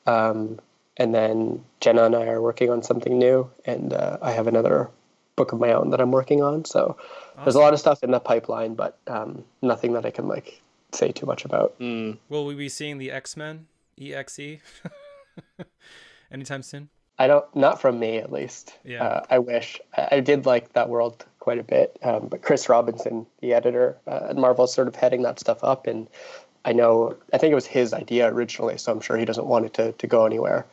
Um, and then jenna and i are working on something new and uh, i have another book of my own that i'm working on. So there's a lot of stuff in the pipeline but um, nothing that i can like say too much about. Mm. Will we be seeing the X Men EXE anytime soon? I don't, not from me at least. Yeah. Uh, I wish I, I did like that world quite a bit, um, but Chris Robinson, the editor uh, at Marvel, is sort of heading that stuff up, and I know I think it was his idea originally, so I'm sure he doesn't want it to, to go anywhere.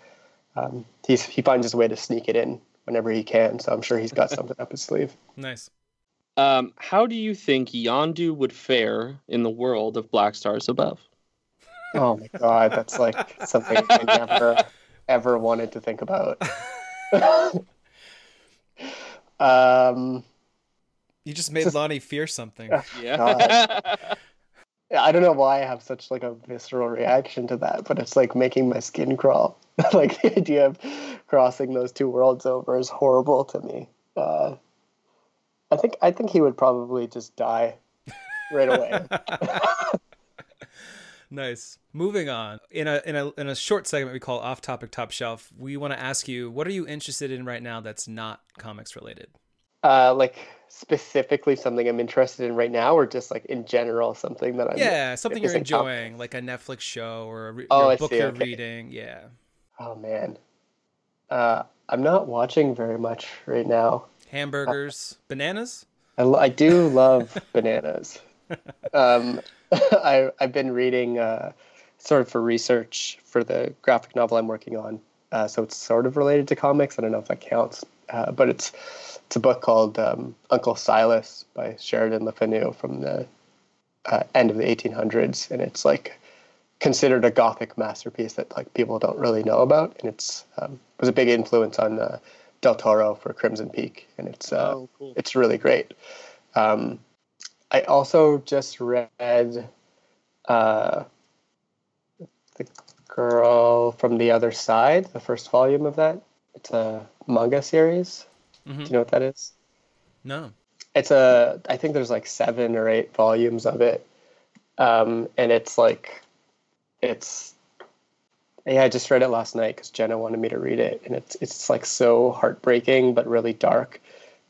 Um, he's he finds his way to sneak it in whenever he can, so I'm sure he's got something up his sleeve. Nice. Um, how do you think Yondu would fare in the world of Black Stars Above? Oh my god, that's like something I never ever wanted to think about. um, You just made Lonnie fear something. Yeah. I don't know why I have such like a visceral reaction to that, but it's like making my skin crawl. like the idea of crossing those two worlds over is horrible to me. Uh, I think I think he would probably just die right away. Nice. Moving on. In a in a in a short segment we call off topic top shelf, we want to ask you what are you interested in right now that's not comics related? uh, like specifically something I'm interested in right now, or just like in general something that I'm yeah, something you're enjoying, like a Netflix show or a, re- Oh, or a book see, you're okay. reading. Yeah. Oh man, uh, I'm not watching very much right now. Hamburgers, bananas? I, lo- I do love bananas. Um, I, I've been reading uh, sort of for research for the graphic novel I'm working on. Uh, so it's sort of related to comics. I don't know if that counts, uh, but it's it's a book called um, Uncle Silas by Sheridan Le Fanu from the uh, end of the 1800s, and it's like considered a gothic masterpiece that like people don't really know about, and it's um, was a big influence on uh, Del Toro for Crimson Peak, and it's uh, Oh, cool. it's really great. Um, I also just read uh, the girl from the other side, the first volume of that. It's a manga series. Mhm. Do you know what that is? No. It's a. I think there's like seven or eight volumes of it, um, and it's like, it's. Yeah, I just read it last night because Jenna wanted me to read it, and it's it's like so heartbreaking but really dark.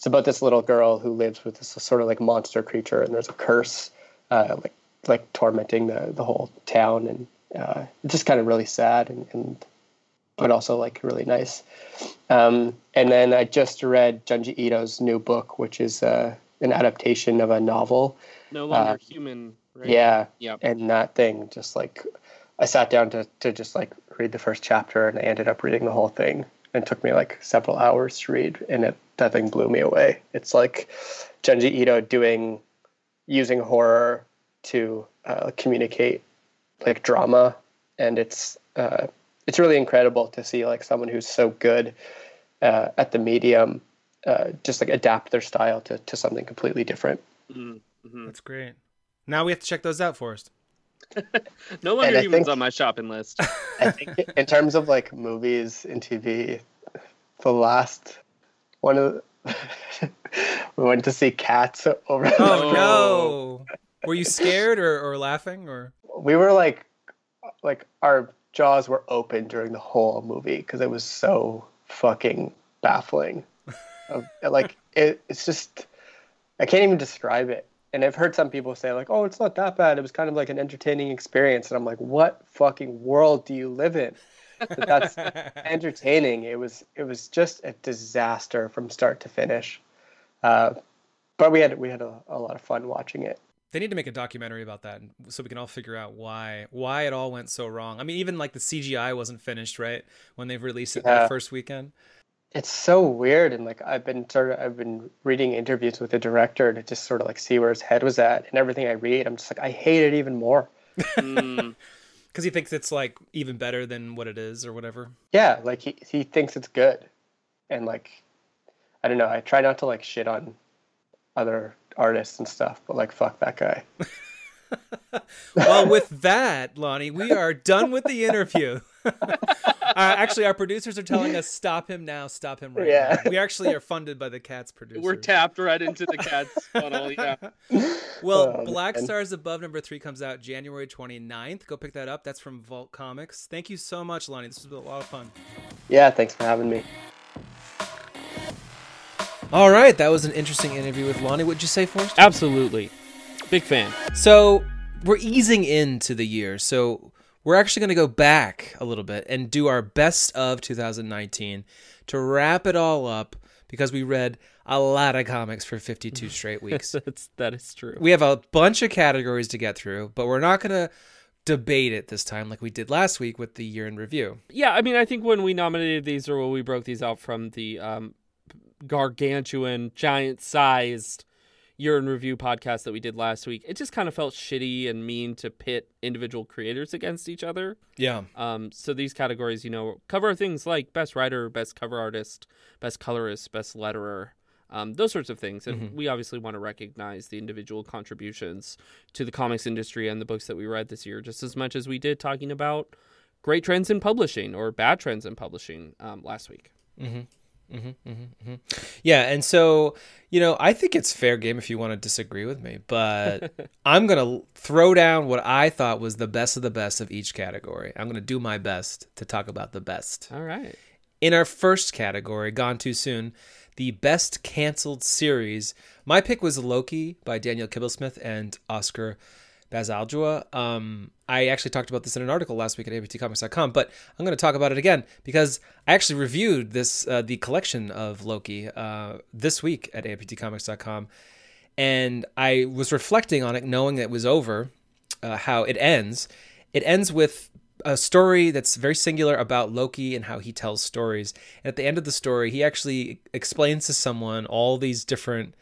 It's about this little girl who lives with this sort of like monster creature, and there's a curse, uh, like like tormenting the the whole town, and uh, it's just kind of really sad and, and but also like really nice. Um, and then I just read Junji Ito's new book, which is uh, an adaptation of a novel. No longer Uh, human. Right? Yeah, Yep. and that thing just like I sat down to to just like read the first chapter, and I ended up reading the whole thing. And it took me like several hours to read, and it that thing blew me away. It's like Junji Ito doing using horror to uh, communicate like drama, and it's uh, it's really incredible to see like someone who's so good uh, at the medium uh, just like adapt their style to, to something completely different. Mm-hmm. That's great. Now we have to check those out, Forrest. No longer And I humans think- on my shopping list. I think in terms of like movies and TV, the last one of the, we went to see Cats over. Oh No. no! Were you scared or, or laughing or? we were like, like our jaws were open during the whole movie because it was so fucking baffling. Like it, it's just, I can't even describe it. And I've heard some people say like, "Oh, it's not that bad. It was kind of like an entertaining experience." And I'm like, "What fucking world do you live in?" That that's entertaining. It was it was just a disaster from start to finish. Uh, but we had we had a, a lot of fun watching it. They need to make a documentary about that, so we can all figure out why why it all went so wrong. I mean, even like the CGI wasn't finished right when they released it Yeah. the first weekend. It's so weird, and like I've been sort of I've been reading interviews with the director to just sort of like see where his head was at, and everything I read, I'm just like I hate it even more. Mm. Because he thinks it's like even better than what it is or whatever. Yeah, like he he thinks it's good, and like I don't know. I try not to like shit on other artists and stuff, but like fuck that guy. Well, with that, Lonnie, we are done with the interview. uh, actually, our producers are telling us stop him now, stop him right Yeah. now. We actually are funded by the Cats producers. We're tapped right into the cat's funnel. Yeah. Well, Oh, Black man. Stars Above number three comes out January 29th. Go pick that up. That's from Vault Comics. Thank you so much, Lonnie. This was a lot of fun. Yeah, thanks for having me. All right, that was an interesting interview with Lonnie. What'd you say, Forrest? Absolutely. Big fan. So we're easing into the year. So we're actually going to go back a little bit and do our best of 2019 to wrap it all up because we read a lot of comics for 52 straight weeks. That's that is true. we have a bunch of categories to get through, but we're not going to debate it this time like we did last week with the year in review. Yeah, I mean, I think when we nominated these or when we broke these out from the um, gargantuan, giant-sized year in review podcast that we did last week, it just kind of felt shitty and mean to pit individual creators against each other. Yeah. Um, so these categories, you know, cover things like best writer, best cover artist, best colorist, best letterer, um, those sorts of things. And we obviously want to recognize the individual contributions to the comics industry and the books that we read this year, just as much as we did talking about great trends in publishing or bad trends in publishing um, last week. Mm-hmm, mm-hmm, mm-hmm. Yeah, and so, you know, I think it's fair game if you want to disagree with me, but I'm going to throw down what I thought was the best of the best of each category. I'm going to do my best to talk about the best. All right. In our first category, Gone Too Soon, the best canceled series, my pick was Loki by Daniel Kibblesmith and Oscar Bazaldua. Um, I actually talked about this in an article last week at aiptcomics.com, but I'm going to talk about it again because I actually reviewed this uh, the collection of Loki uh, this week at aiptcomics.com, and I was reflecting on it, knowing that it was over, uh, how it ends. It ends with a story that's very singular about Loki and how he tells stories. And at the end of the story, he actually explains to someone all these different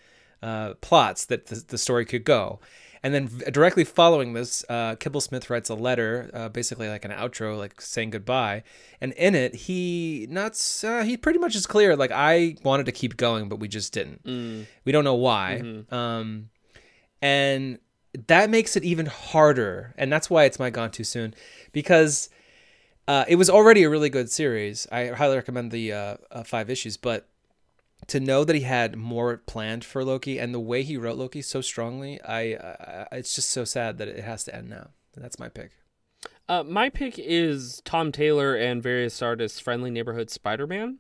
uh, plots that the, the story could go. And then directly following this, uh, Kibblesmith writes a letter, uh, basically like an outro, like saying goodbye. And in it, he not uh, he pretty much is clear. Like I wanted to keep going, but we just didn't. Mm. We don't know why. Mhm. Um, and that makes it even harder. And that's why it's my gone too soon, because uh, it was already a really good series. I highly recommend the uh, uh, five issues, but to know that he had more planned for Loki and the way he wrote Loki so strongly, I, I it's just so sad that it has to end now. That's my pick. Uh, my pick is Tom Taylor and various artists' Friendly Neighborhood Spider Man.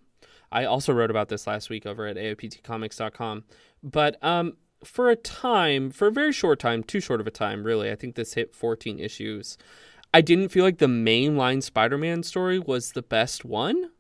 I also wrote about this last week over at aiptcomics.com. But um, for a time, for a very short time, too short of a time, really, I think this hit 14 issues. I didn't feel like the mainline Spider Man story was the best one.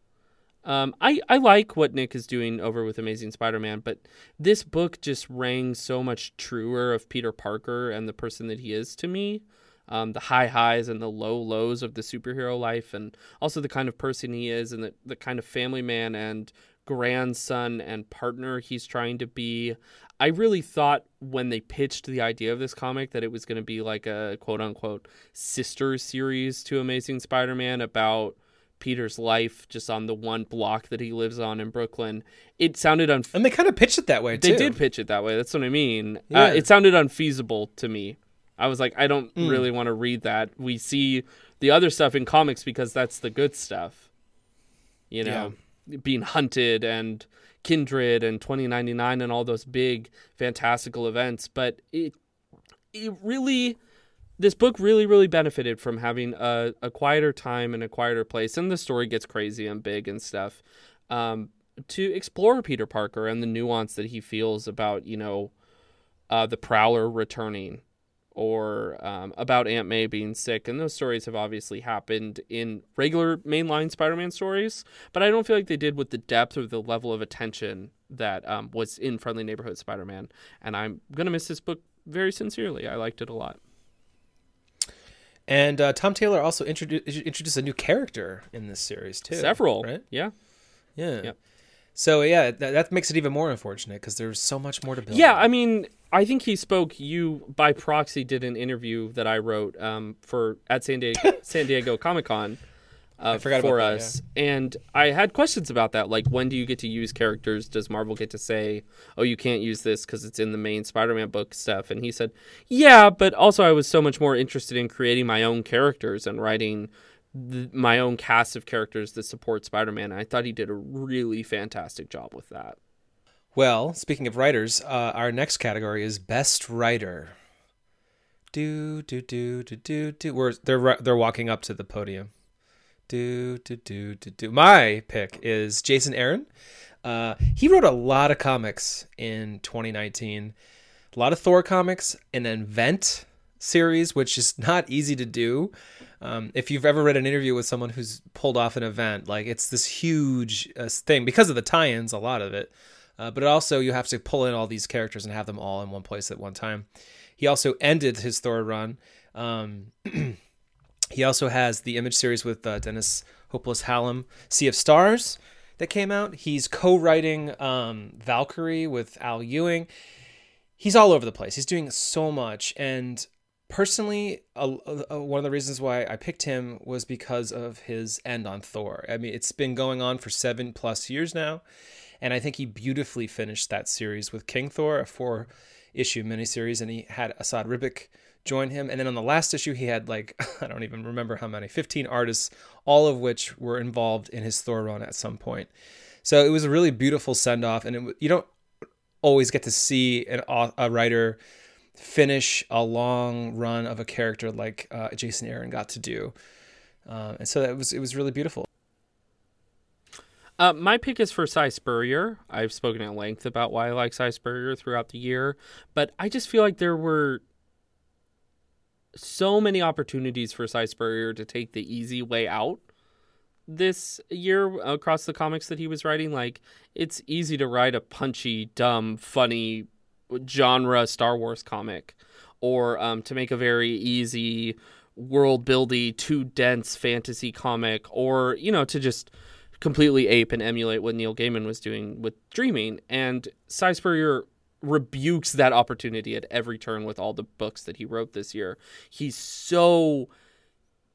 Um, I, I like what Nick is doing over with Amazing Spider Man, but this book just rang so much truer of Peter Parker and the person that he is to me um, the high highs and the low lows of the superhero life, and also the kind of person he is, and the, the kind of family man and grandson and partner he's trying to be. I really thought when they pitched the idea of this comic that it was going to be like a quote unquote sister series to Amazing Spider Man about Peter's life just on the one block that he lives on in Brooklyn. It sounded un- And they kind of pitched it that way too. they did pitch it that way. That's what I mean. Yeah. Uh, it sounded unfeasible to me. I was like, I don't Mm. really want to read that. We see the other stuff in comics because that's the good stuff. You know, being hunted and kindred and 2099 and all those big fantastical events. But it, it really, this book really, really benefited from having a, a quieter time and a quieter place. And the story gets crazy and big and stuff. Um, to explore Peter Parker and the nuance that he feels about, you know, uh, the Prowler returning or um, about Aunt May being sick. And those stories have obviously happened in regular mainline Spider Man stories, but I don't feel like they did with the depth or the level of attention that um, was in Friendly Neighborhood Spider Man. And I'm going to miss this book very sincerely. I liked it a lot. And uh, Tom Taylor also introduced introduced a new character in this series too. Several. right? Yeah. Yeah. Yep. So yeah, that, that makes it even more unfortunate because there's so much more to build. Yeah, on. I mean, I think he spoke. You by proxy did an interview that I wrote um, for at San Diego San Diego Comic Con uh, forgot about for that, us, and I had questions about that. Like, when do you get to use characters? Does Marvel get to say, "Oh, you can't use this because it's in the main Spider-Man book stuff"? And he said, "Yeah, but also I was so much more interested in creating my own characters and writing." th- My own cast of characters that support Spider-Man. I thought he did a really fantastic job with that. Well, speaking of writers, uh, our next category is best writer. Do do do do do do. We're they're they're walking up to the podium. Do do do do do. My pick is Jason Aaron. Uh, he wrote a lot of comics in 2019. A lot of Thor comics, an event series, which is not easy to do. Um, if you've ever read an interview with someone who's pulled off an event, like it's this huge uh, thing because of the tie-ins, a lot of it. Uh, but also you have to pull in all these characters and have them all in one place at one time. He also ended his Thor run. Um, he also has the image series with uh, Dennis Hopeless Hallum, Sea of Stars, that came out. He's co-writing um, Valkyrie with Al Ewing. He's all over the place. He's doing so much, and personally, uh, uh, one of the reasons why I picked him was because of his end on Thor. I mean, it's been going on for seven plus years now, and I think he beautifully finished that series with King Thor, a four issue miniseries, and he had Esad Ribic join him. And then on the last issue, he had like, I don't even remember how many, 15 artists, all of which were involved in his Thor run at some point. So it was a really beautiful send off, and it, you don't always get to see an, a writer finish a long run of a character like uh, Jason Aaron got to do. Um, and so that was it was really beautiful. Uh, my pick is for Si Spurrier. I've spoken at length about why I like Si Spurrier throughout the year, but I just feel like there were so many opportunities for Si Spurrier to take the easy way out this year across the comics that he was writing. Like, it's easy to write a punchy, dumb, funny genre Star Wars comic, or um, to make a very easy world buildy, too dense fantasy comic, or you know, to just completely ape and emulate what Neil Gaiman was doing with Dreaming. And Si Spurrier rebukes that opportunity at every turn with all the books that he wrote this year. He's so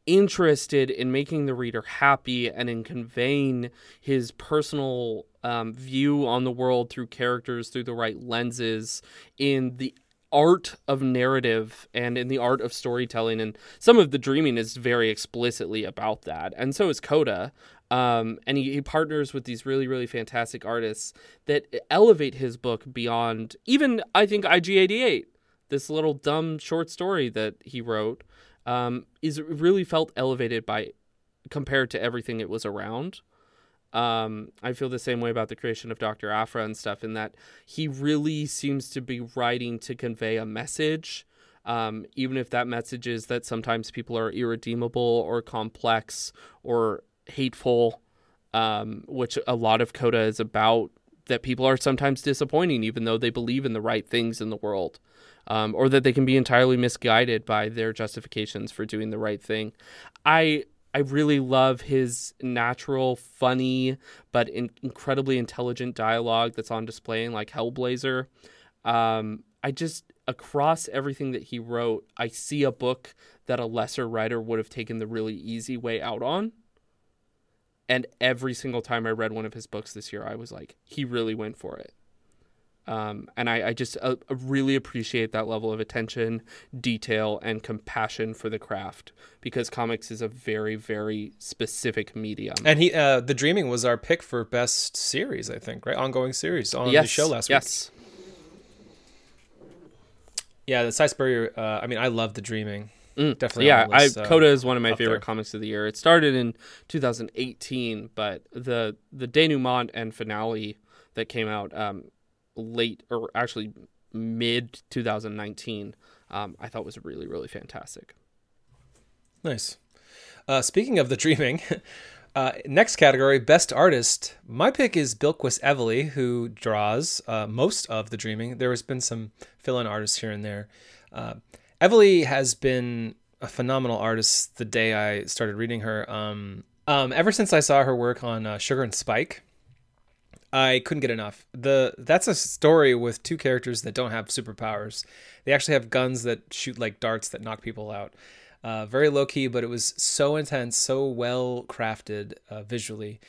interested in making the reader happy and in conveying his personal um, view on the world through characters, through the right lenses, in the art of narrative and in the art of storytelling. And some of the dreaming is very explicitly about that. And so is Coda. Um, and he, he partners with these really, really fantastic artists that elevate his book beyond even, I think, IG88, this little dumb short story that he wrote, um, is really felt elevated by compared to everything it was around. Um, I feel the same way about the creation of Dr. Aphra and stuff, in that he really seems to be writing to convey a message. Um, even if that message is that sometimes people are irredeemable or complex or hateful, um, which a lot of Coda is about, that people are sometimes disappointing, even though they believe in the right things in the world, um, or that they can be entirely misguided by their justifications for doing the right thing. I I really love his natural, funny, but in- incredibly intelligent dialogue that's on display in like Hellblazer. Um, I just across everything that he wrote, I see a book that a lesser writer would have taken the really easy way out on. And every single time I read one of his books this year, I was like, he really went for it. Um, and I, I just uh, really appreciate that level of attention, detail, and compassion for the craft because comics is a very, very specific medium. And he, uh, the Dreaming was our pick for best series, I think, right? Ongoing series on yes, the show last week. yes. week. Yeah, the Si Uh, I mean, I love the Dreaming. Mm. Definitely. Yeah, list, I, Coda is one of my favorite there. comics of the year. It started in 2018, but the the denouement and finale that came out um, late or actually mid 2019, um, I thought was really really fantastic. Nice. Uh, speaking of the dreaming, uh, next category, best artist. My pick is Bilquis Evely, who draws uh, most of the dreaming. There has been some fill-in artists here and there. Uh, Evely has been a phenomenal artist the day I started reading her. Um, um, ever since I saw her work on uh, Sugar and Spike, I couldn't get enough. The that's a story with two characters that don't have superpowers. They actually have guns that shoot like darts that knock people out. Uh, very low key, but it was so intense, so well crafted uh, visually,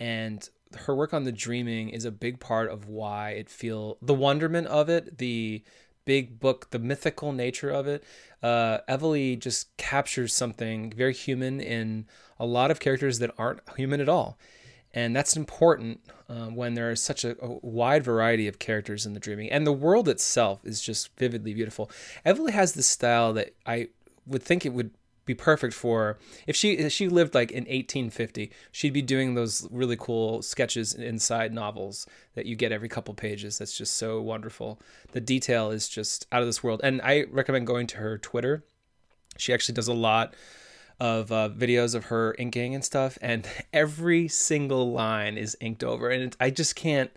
and her work on the dreaming is a big part of why it feel the wonderment of it, the big book, the mythical nature of it. Uh, Evely just captures something very human in a lot of characters that aren't human at all and that's important um, when there is such a, a wide variety of characters in the dreaming and the world itself is just vividly beautiful Evely has this style that i would think it would be perfect for if she if she lived like in 1850 she'd be doing those really cool sketches inside novels that you get every couple pages that's just so wonderful the detail is just out of this world and i recommend going to her twitter she actually does a lot of uh, videos of her inking and stuff, and every single line is inked over, and it, I just can't.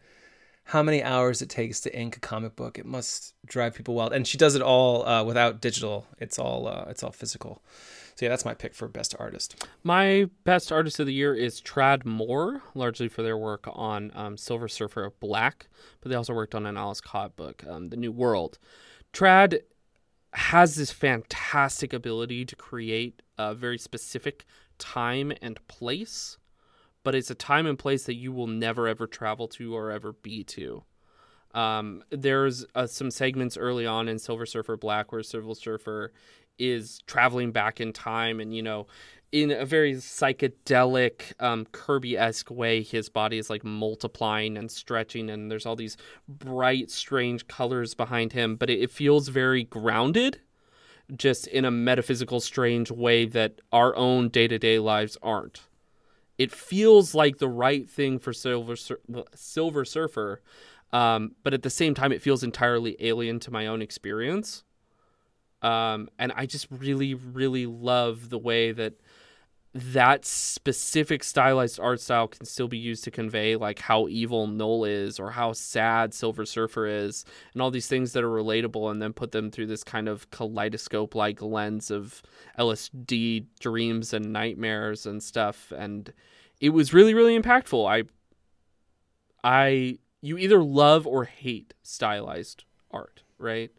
How many hours it takes to ink a comic book? It must drive people wild, and she does it all uh, without digital. It's all uh, it's all physical. So yeah, that's my pick for best artist. My best artist of the year is Tradd Moore, largely for their work on um, Silver Surfer Black, but they also worked on an Ales Kot book, um, The New World. Tradd has this fantastic ability to create a very specific time and place, but it's a time and place that you will never ever travel to or ever be to. Um, there's uh, some segments early on in Silver Surfer Black where Silver Surfer is traveling back in time and, you know, in a very psychedelic, um, Kirby esque way, his body is like multiplying and stretching, and there's all these bright, strange colors behind him, but it, it feels very grounded, just in a metaphysical, strange way that our own day to day lives aren't. It feels like the right thing for Silver, Sur- Silver Surfer, um, but at the same time, it feels entirely alien to my own experience. Um, and I just really, really love the way that that specific stylized art style can still be used to convey like how evil Knull is or how sad Silver Surfer is and all these things that are relatable and then put them through this kind of kaleidoscope like lens of LSD dreams and nightmares and stuff and it was really really impactful. I I you either love or hate stylized art, right?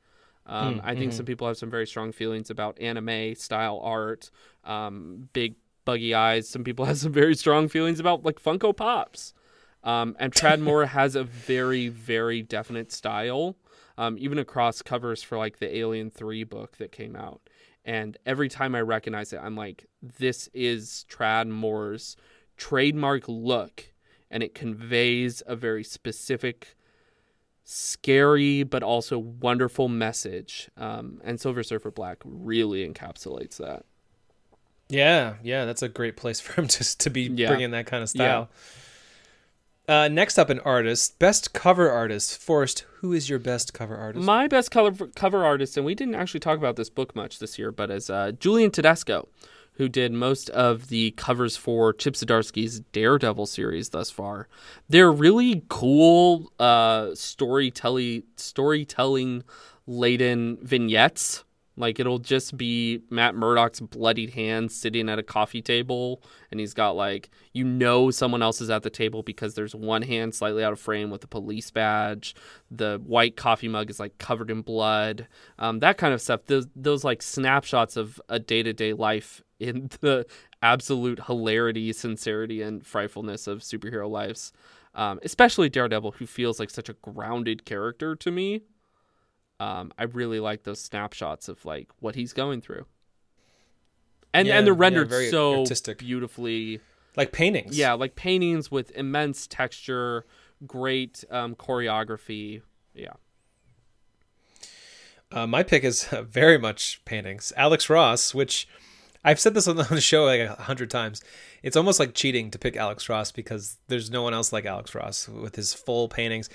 Um, Mm, I think mhm. some people have some very strong feelings about anime style art, um, big buggy eyes. Some people have some very strong feelings about like Funko Pops. Um, and Tradd Moore has a very, very definite style, um, even across covers for like the Alien 3 book that came out. And every time I recognize it, I'm like, this is Tradd Moore's trademark look. And it conveys a very specific, scary, but also wonderful message. Um, and Silver Surfer Black really encapsulates that. Yeah, yeah, that's a great place for him just to be Yeah. bringing that kind of style. Uh, next up, an artist, best cover artist. Forrest, who is your best cover artist? My best cover cover artist, and we didn't actually talk about this book much this year, but is uh, Julian Tedesco, who did most of the covers for Chip Zdarsky's Daredevil series thus far. They're really cool uh, storytelling storytelling laden vignettes. Like it'll just be Matt Murdock's bloodied hands sitting at a coffee table, and he's got like you know someone else is at the table because there's one hand slightly out of frame with a police badge. The white coffee mug is like covered in blood. Um, that kind of stuff. Those those like snapshots of a day to day life in the absolute hilarity, sincerity, and frightfulness of superhero lives. Um, especially Daredevil, who feels like such a grounded character to me. Um, I really like those snapshots of like what he's going through, and Yeah, and they're yeah, rendered very so artistic. beautifully. like paintings. Yeah, like paintings with immense texture, great um, choreography. Yeah, Uh, my pick is very much paintings. Alex Ross, which I've said this on the show like a hundred times. It's almost like cheating to pick Alex Ross because there's no one else like Alex Ross with his full paintings.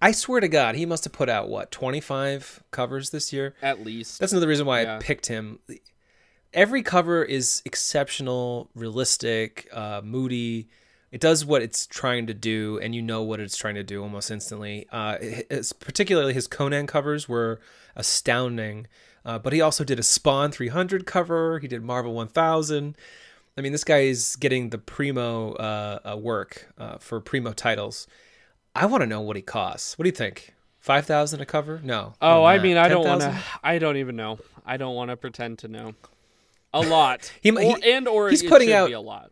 I swear to God, he must have put out what 25 covers this year. at least. That's another reason why Yeah. I picked him. Every cover is exceptional, realistic, uh, moody. It does what it's trying to do, and you know what it's trying to do almost instantly. Uh, it's particularly his Conan covers were astounding. Uh, but he also did a Spawn 300 cover. He did Marvel 1000. I mean, this guy is getting the primo uh, uh, work uh, for primo titles. I want to know what he costs. What do you think? Five thousand a cover? No. Oh, I mean. I don't want to. I don't even know. I don't want to pretend to know. A lot. He- or, he- and or he's putting out- be a lot.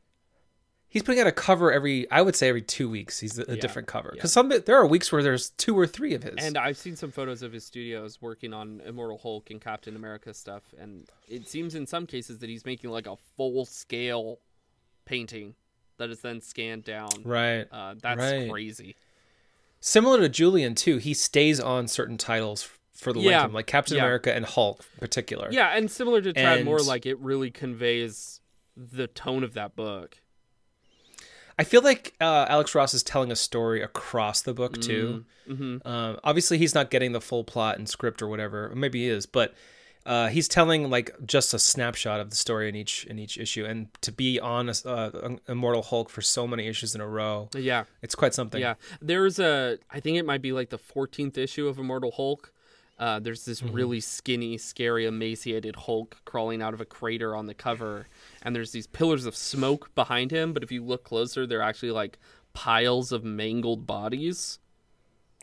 He's putting out a cover every, I would say every two weeks. He's a, a Yeah, different cover yeah. because some there are weeks where there's two or three of his. And I've seen some photos of his studios working on Immortal Hulk and Captain America stuff, and it seems in some cases that he's making like a full scale painting that is then scanned down. right, Uh, that's Right. crazy. Similar to Julian too. He stays on certain titles for the length Yeah, of like Captain yeah. America and Hulk, in particular. Yeah, and similar to Tradd Moore, like it really conveys the tone of that book. I feel like uh, Alex Ross is telling a story across the book too. Mm-hmm. Um, obviously, he's not getting the full plot and script or whatever. Maybe he is, but uh, he's telling like just a snapshot of the story in each in each issue. And to be on a, uh, Immortal Hulk for so many issues in a row, Yeah, it's quite something. Yeah, there's a. I think it might be like the 14th issue of Immortal Hulk. Uh, there's this Mm-hmm. really skinny, scary, emaciated Hulk crawling out of a crater on the cover, and there's these pillars of smoke behind him. But if you look closer, they're actually like piles of mangled bodies.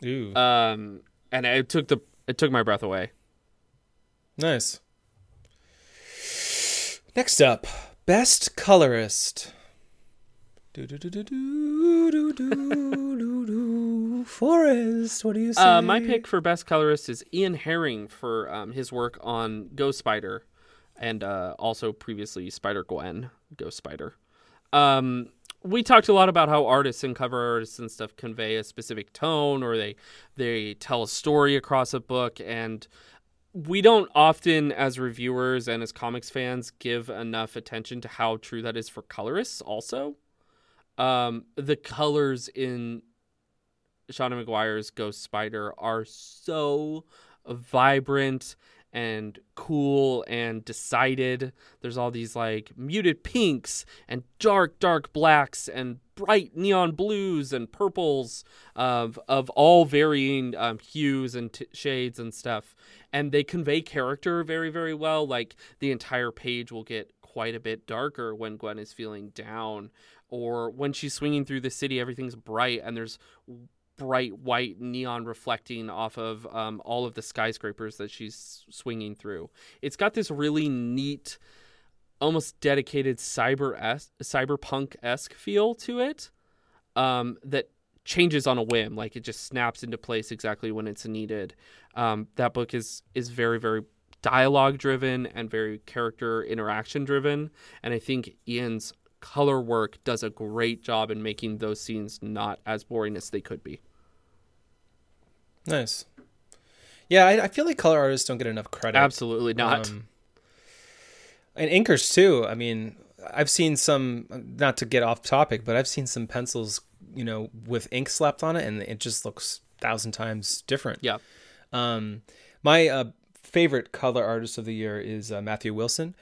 Ooh, Um, and it took the it took my breath away. Nice. Next up, best colorist. Forrest, what do you say? Uh, my pick for best colorist is Ian Herring for um, his work on Ghost Spider, and uh, also previously Spider Gwen, Ghost Spider. Um, we talked a lot about how artists and cover artists and stuff convey a specific tone, or they they tell a story across a book, and we don't often, as reviewers and as comics fans, give enough attention to how true that is for colorists. Also, um, the colors in Seanan McGuire's Ghost Spider are so vibrant and cool and decided. There's all these like muted pinks and dark, dark blacks and bright neon blues and purples of of all varying um, hues and t- shades and stuff. And they convey character very, very well. Like the entire page will get quite a bit darker when Gwen is feeling down, or when she's swinging through the city, everything's bright and there's bright white neon reflecting off of um, all of the skyscrapers that she's swinging through. It's got this really neat, almost dedicated cyber cyberpunk esque feel to it um, that changes on a whim. Like it just snaps into place exactly when it's needed. Um, that book is is very very dialogue driven and very character interaction driven, and I think Ian's color work does a great job in making those scenes not as boring as they could be. Nice. Yeah, I, I feel like color artists don't get enough credit. Absolutely not. Um, and inkers too. I mean, I've seen some. Not to get off topic, but I've seen some pencils, you know, with ink slapped on it, and it just looks thousand times different. Yeah. Um, my uh, favorite color artist of the year is uh, Matthew Wilson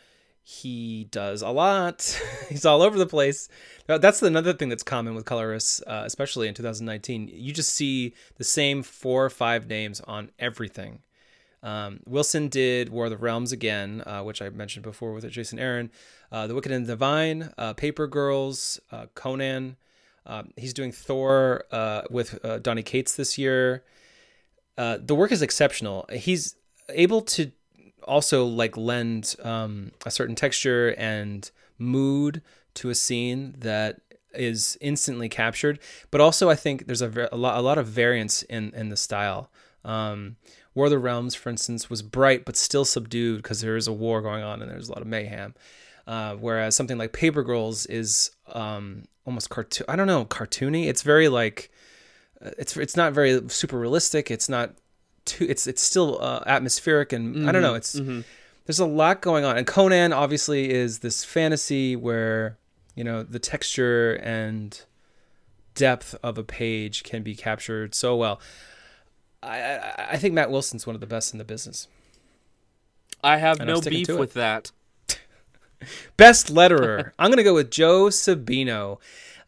he does a lot. He's all over the place. That's another thing that's common with colorists, uh, especially in 2019. You just see the same four or five names on everything. Um, Wilson did War of the Realms again, uh, which I mentioned before with Jason Aaron. Uh, the Wicked and the Divine, uh, Paper Girls, uh, Conan. Um, he's doing Thor uh, with Donny Cates this year. the work is exceptional. He's able to also like lend um, a certain texture and mood to a scene that is instantly captured. But also, I think there's a, a lot a lot of variance in in the style. Um, war of the Realms, for instance, was bright but still subdued because there is a war going on and there's a lot of mayhem. Uh, whereas something like Paper Girls is um, almost cartoon. I don't know, cartoony. It's very like uh, it's it's not very super realistic. It's not too it's it's still uh, atmospheric and mm-hmm. I don't know it's mm-hmm. there's a lot going on and Conan obviously is this fantasy where you know the texture and depth of a page can be captured so well. I I, I think Matt Wilson's one of the best in the business. I have and no beef with that. Best letterer. I'm gonna go with Joe Sabino.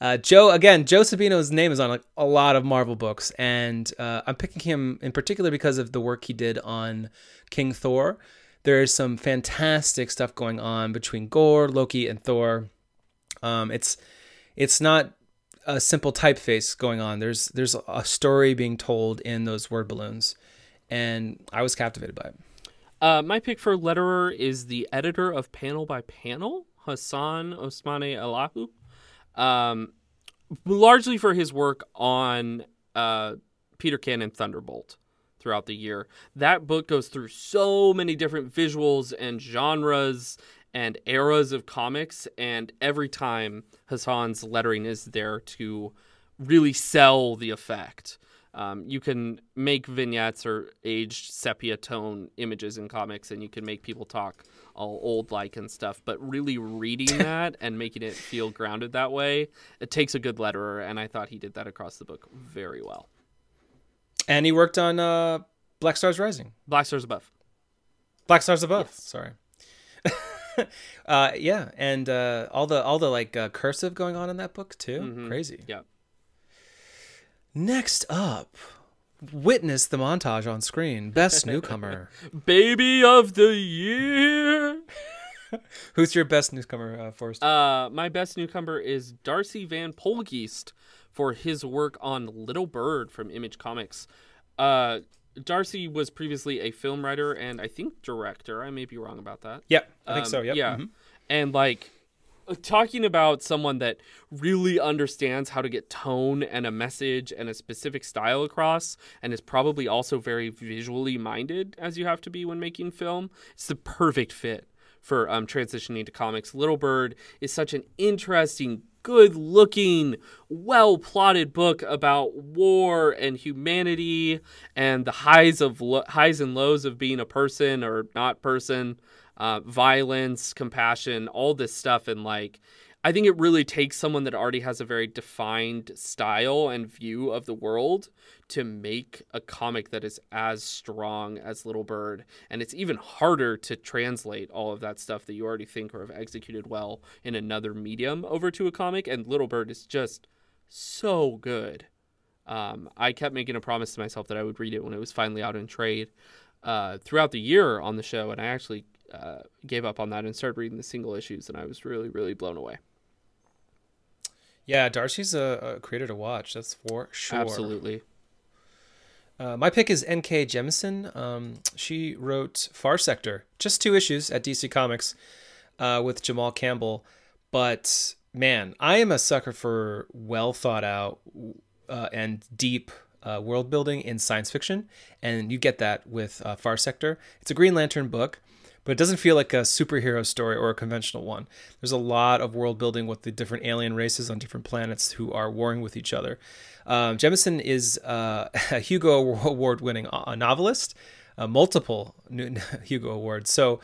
Uh, Joe, again, Joe Sabino's name is on like a lot of Marvel books, and uh, I'm picking him in particular because of the work he did on King Thor. There's some fantastic stuff going on between Gorr, Loki, and Thor. Um, it's it's not a simple typeface going on. There's there's a story being told in those word balloons, and I was captivated by it. Uh, my pick for letterer is the editor of Panel by Panel, Hassan Otsmane-Elhaou um, largely for his work on uh, Peter Cannon Thunderbolt throughout the year. That book goes through so many different visuals and genres and eras of comics, and every time Hassan's lettering is there to really sell the effect. Um, you can make vignettes or aged sepia tone images in comics, and you can make people talk all old like and stuff. But really reading that and making it feel grounded that way, it takes a good letterer, and I thought he did that across the book very well. And he worked on uh, Black Stars Rising. Black Stars Above. Black Stars Above. Yes. Sorry. uh, yeah, and uh, all the all the like uh, cursive going on in that book too. Mm-hmm. Crazy. Yeah. Next up, witness the montage on screen. Best newcomer. Baby of the year. Who's your best newcomer, uh, Forrest? Uh, my best newcomer is Darcy Van Poelgeest for his work on Little Bird from Image Comics. Uh, Darcy was previously a film writer and I think director. I may be wrong about that. Yep, I think um, so. Yep. Yeah, mm-hmm. and like talking about someone that really understands how to get tone and a message and a specific style across and is probably also very visually minded as you have to be when making film it's the perfect fit for um, transitioning to comics. Little bird is such an interesting good looking well plotted book about war and humanity and the highs of lo- highs and lows of being a person or not person uh, violence, compassion, all this stuff. And like, I think it really takes someone that already has a very defined style and view of the world to make a comic that is as strong as Little Bird. And it's even harder to translate all of that stuff that you already think or have executed well in another medium over to a comic. And Little Bird is just so good. Um, I kept making a promise to myself that I would read it when it was finally out in trade uh, throughout the year on the show, and I actually uh, gave up on that and started reading the single issues, and I was really, really blown away. Yeah, Darcy's a, a creator to watch. That's for sure. Absolutely. Uh, my pick is N.K. Jemisin. Um, she wrote Far Sector, just two issues at DC Comics uh, with Jamal Campbell. But man, I am a sucker for well thought out uh, and deep uh, world building in science fiction, and you get that with uh, Far Sector. It's a Green Lantern book, but it doesn't feel like a superhero story or a conventional one. There's a lot of world building with the different alien races on different planets who are warring with each other. Um, Jemisin is uh, a Hugo Award winning uh, novelist, uh, multiple Hugo Awards. So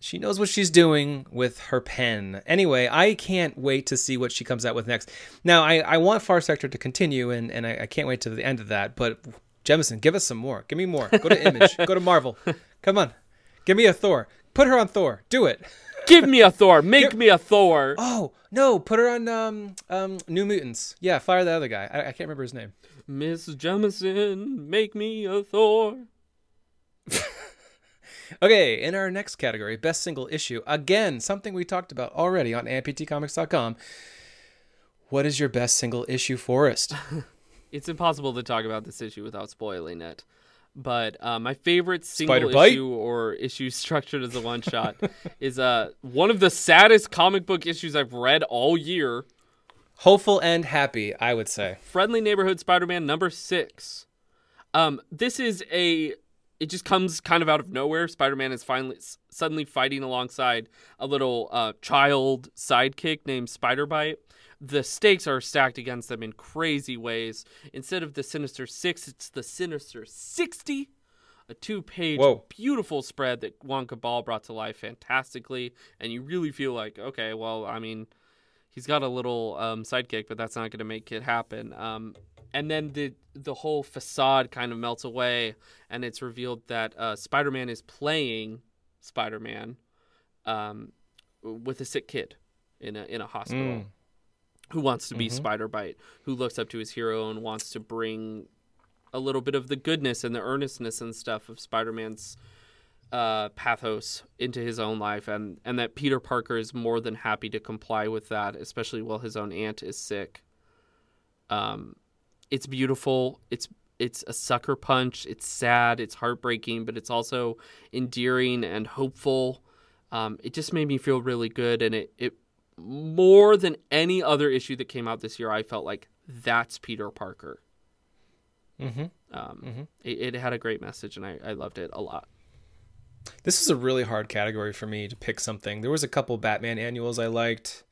she knows what she's doing with her pen. Anyway, I can't wait to see what she comes out with next. Now, I, I want Far Sector to continue, and, and I, I can't wait to the end of that. But Jemisin, give us some more. Give me more. Go to Image. Go to Marvel. Come on. Give me a Thor. Put her on Thor. Do it. Give me a Thor. Make me a Thor. Oh no, put her on um um New Mutants. Yeah, fire the other guy. I, I can't remember his name. Miss Jemisin, make me a Thor. okay, in our next category, best single issue. Again, something we talked about already on aiptcomics.com. What is your best single issue, Forrest? it's impossible to talk about this issue without spoiling it. But uh, my favorite single issue or issue structured as a one shot is uh, one of the saddest comic book issues I've read all year. Hopeful and happy, I would say. Friendly Neighborhood Spider Man number six. Um, this is a. It just comes kind of out of nowhere. Spider Man is finally suddenly fighting alongside a little uh, child sidekick named Spider Bite the stakes are stacked against them in crazy ways. Instead of the Sinister Six, it's the Sinister 60. A two page, beautiful spread that Juann Cabal brought to life fantastically. And you really feel like, okay, well, I mean, he's got a little um, sidekick, but that's not going to make it happen. Um, and then the the whole facade kind of melts away, and it's revealed that uh, Spider Man is playing Spider Man um, with a sick kid in a in a hospital. Mm who wants to be mm-hmm. Spider Bite, who looks up to his hero and wants to bring a little bit of the goodness and the earnestness and stuff of Spider Man's uh, pathos into his own life, and and that Peter Parker is more than happy to comply with that, especially while his own aunt is sick. Um, it's beautiful. It's it's a sucker punch. It's sad. It's heartbreaking, but it's also endearing and hopeful. Um, it just made me feel really good, and it it more than any other issue that came out this year, I felt like that's Peter Parker. Mm-hmm. Um, mm-hmm. It, it, had a great message, and I, I loved it a lot. This is a really hard category for me to pick something. There was a couple Batman annuals I liked.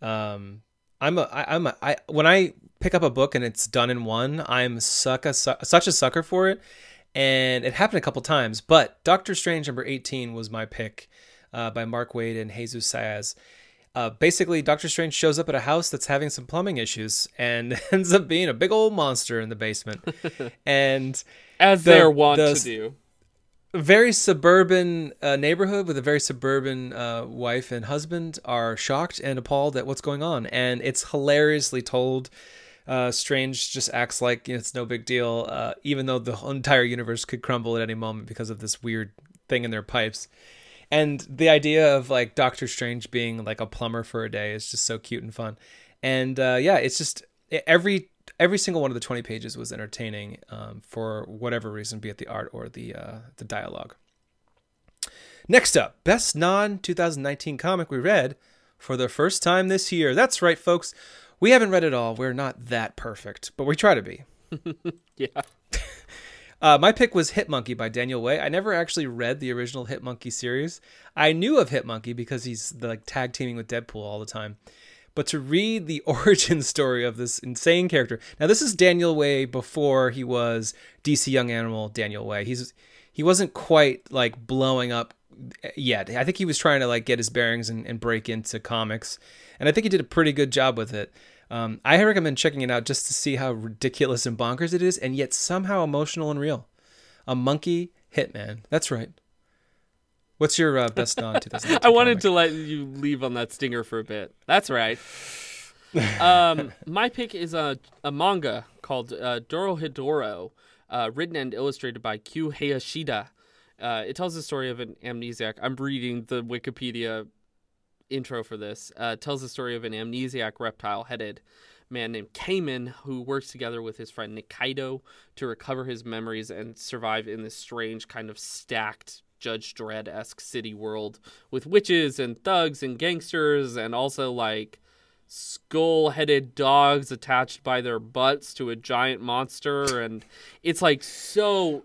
Um, I'm a I, I'm a I when I pick up a book and it's done in one, I'm suck a, such a sucker for it, and it happened a couple times. But Doctor Strange number 18 was my pick uh, by Mark Waid and Jesus Saiz uh, basically, Doctor Strange shows up at a house that's having some plumbing issues and ends up being a big old monster in the basement. and as the, they're wont the, to do, very suburban uh, neighborhood with a very suburban uh, wife and husband are shocked and appalled at what's going on, and it's hilariously told. Uh, Strange just acts like you know, it's no big deal, uh, even though the entire universe could crumble at any moment because of this weird thing in their pipes and the idea of like Doctor Strange being like a plumber for a day is just so cute and fun. And uh, yeah, it's just every every single one of the 20 pages was entertaining um, for whatever reason, be it the art or the uh, the dialogue. Next up, best non 2019 comic we read for the first time this year. That's right, folks. We haven't read it all. We're not that perfect, but we try to be. yeah. Uh, my pick was Hit Monkey by Daniel Way. I never actually read the original Hit Monkey series. I knew of Hit Monkey because he's like tag teaming with Deadpool all the time. But to read the origin story of this insane character. Now this is Daniel Way before he was DC Young Animal Daniel Way. He's he wasn't quite like blowing up yet. I think he was trying to like get his bearings and, and break into comics. And I think he did a pretty good job with it. Um, I recommend checking it out just to see how ridiculous and bonkers it is, and yet somehow emotional and real. A monkey hitman. That's right. What's your uh, best non 2019? I wanted comic? to let you leave on that stinger for a bit. That's right. um, my pick is a, a manga called uh, Dorohedoro, uh, written and illustrated by Q Hayashida. Uh, it tells the story of an amnesiac. I'm reading the Wikipedia intro for this uh, tells the story of an amnesiac reptile headed man named Caiman who works together with his friend Nikaido to recover his memories and survive in this strange kind of stacked Judge Dredd esque city world with witches and thugs and gangsters and also like skull headed dogs attached by their butts to a giant monster. And it's like so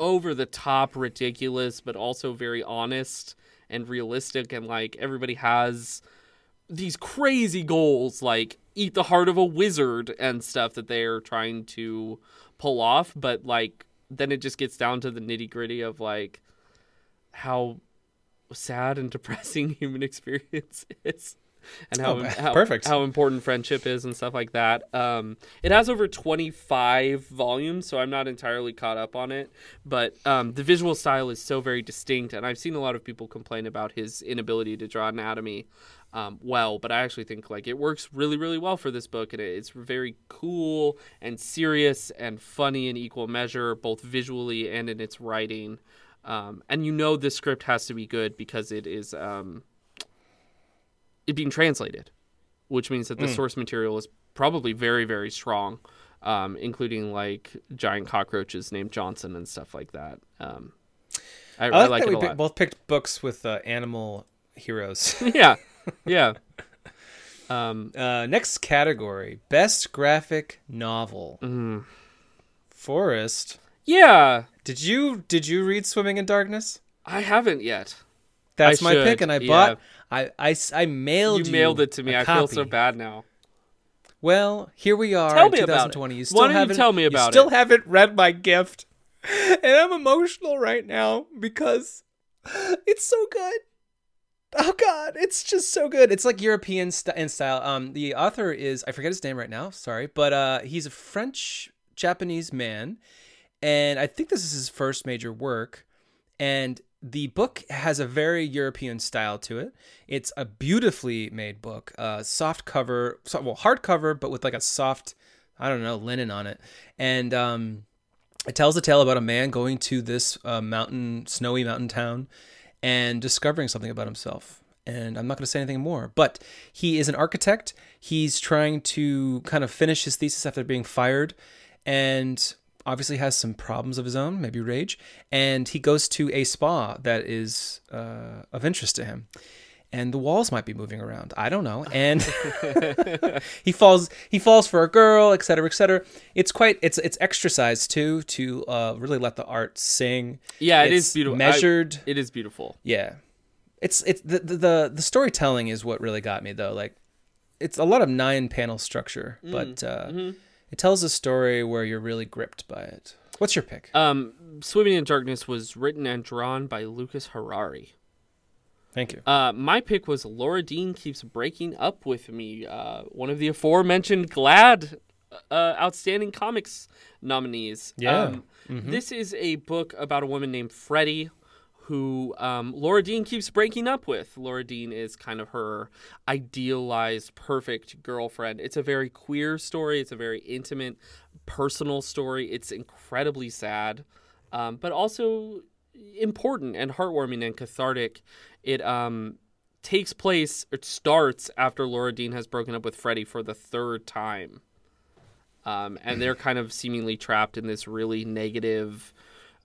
over the top ridiculous, but also very honest and realistic. And like everybody has these crazy goals, like eat the heart of a wizard and stuff that they're trying to pull off. But like then it just gets down to the nitty gritty of like how sad and depressing human experience is and how, Oh, how perfect. how important friendship is and stuff like that. Um, it has over 25 volumes, so I'm not entirely caught up on it. But um, the visual style is so very distinct, and I've seen a lot of people complain about his inability to draw anatomy um, well. But I actually think like it works really, really well for this book, and it- it's very cool and serious and funny in equal measure, both visually and in its writing. Um, and you know this script has to be good because it is. Um, it being translated, which means that the source material is probably very, very strong, um, including like giant cockroaches named Johnson and stuff like that. Um, I, I I like, like that it we a pick- lot. both picked books with uh, animal heroes. yeah, yeah. Um, uh, next category: best graphic novel. mm, Forrest, yeah, did you did you read Swimming in Darkness? I haven't yet. That's I my pick, and I yeah. bought. I, I I mailed You mailed it to me. I feel so bad now. Well, here we are. Tell in me about it. 2020. You Why still don't you tell me you still it? haven't read my gift, and I'm emotional right now because it's so good. Oh God, it's just so good. It's like European st- in style. Um, the author is I forget his name right now. Sorry, but uh, he's a French Japanese man, and I think this is his first major work. And the book has a very European style to it. It's a beautifully made book, uh, soft cover, so, well, hardcover, but with like a soft, I don't know, linen on it. And um, it tells a tale about a man going to this uh, mountain, snowy mountain town, and discovering something about himself. And I'm not going to say anything more, but he is an architect. He's trying to kind of finish his thesis after being fired, and obviously has some problems of his own, maybe rage. And he goes to a spa that is uh, of interest to him. And the walls might be moving around. I don't know. And he falls he falls for a girl, et cetera, et cetera. It's quite it's it's exercise too to uh, really let the art sing. Yeah, it It's is beautiful. I- Measured. it is beautiful. Yeah, it's it's the, the the the storytelling is what really got me though. Like, it's a lot of nine panel structure, Mm, but uh, mm-hmm. It tells a story where you're really gripped by it. What's your pick? Um, Swimming in Darkness was written and drawn by Lucas Harari. Thank you. Uh, my pick was Laura Dean keeps breaking up with me. Uh, one of the aforementioned GLAAD uh, Outstanding Comics nominees. Yeah. Um, This is a book about a woman named Freddie who um, Laura Dean keeps breaking up with. Laura Dean is kind of her idealized, perfect girlfriend. It's a very queer story. It's a very intimate, personal story. It's incredibly sad, um, but also important and heartwarming and cathartic. It um, takes place, it starts after Laura Dean has broken up with Freddie for the third time. Um, and they're kind of seemingly trapped in this really negative,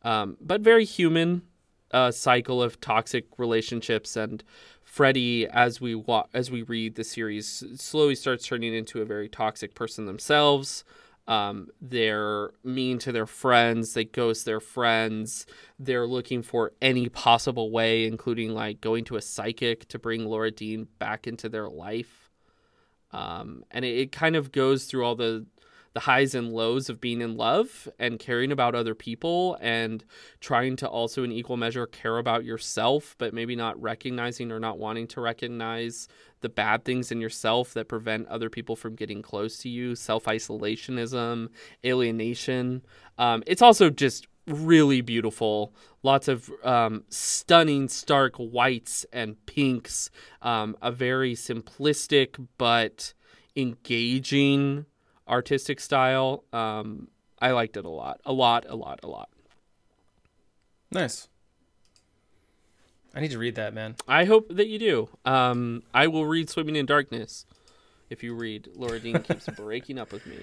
um, but very human uh, cycle of toxic relationships. And Freddie, as we wa- as we read the series, slowly starts turning into a very toxic person themselves. Um, they're mean to their friends. They ghost their friends. They're looking for any possible way, including like going to a psychic to bring Laura Dean back into their life. Um, and it, it kind of goes through all the the highs and lows of being in love and caring about other people and trying to also in equal measure care about yourself but maybe not recognizing or not wanting to recognize the bad things in yourself that prevent other people from getting close to you. Self-isolationism alienation. Um, it's also just really beautiful. Lots of um, stunning stark whites and pinks. Um, a very simplistic but engaging artistic style. Um, I liked it a lot, a lot, a lot, a lot. Nice. I need to read that, man. I hope that you do. Um, I will read Swimming in Darkness If you read, Laura Dean keeps breaking up with me.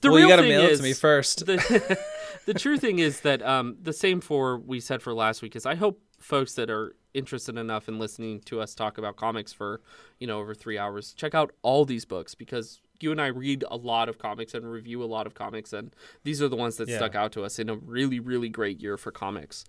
The well, you real gotta thing mail it is, to me first. the, the true thing is that um, the same for we said for last week is I hope folks that are interested enough in listening to us talk about comics for you know over three hours check out all these books because you and I read a lot of comics and review a lot of comics and these are the ones that Yeah. stuck out to us in a really really great year for comics.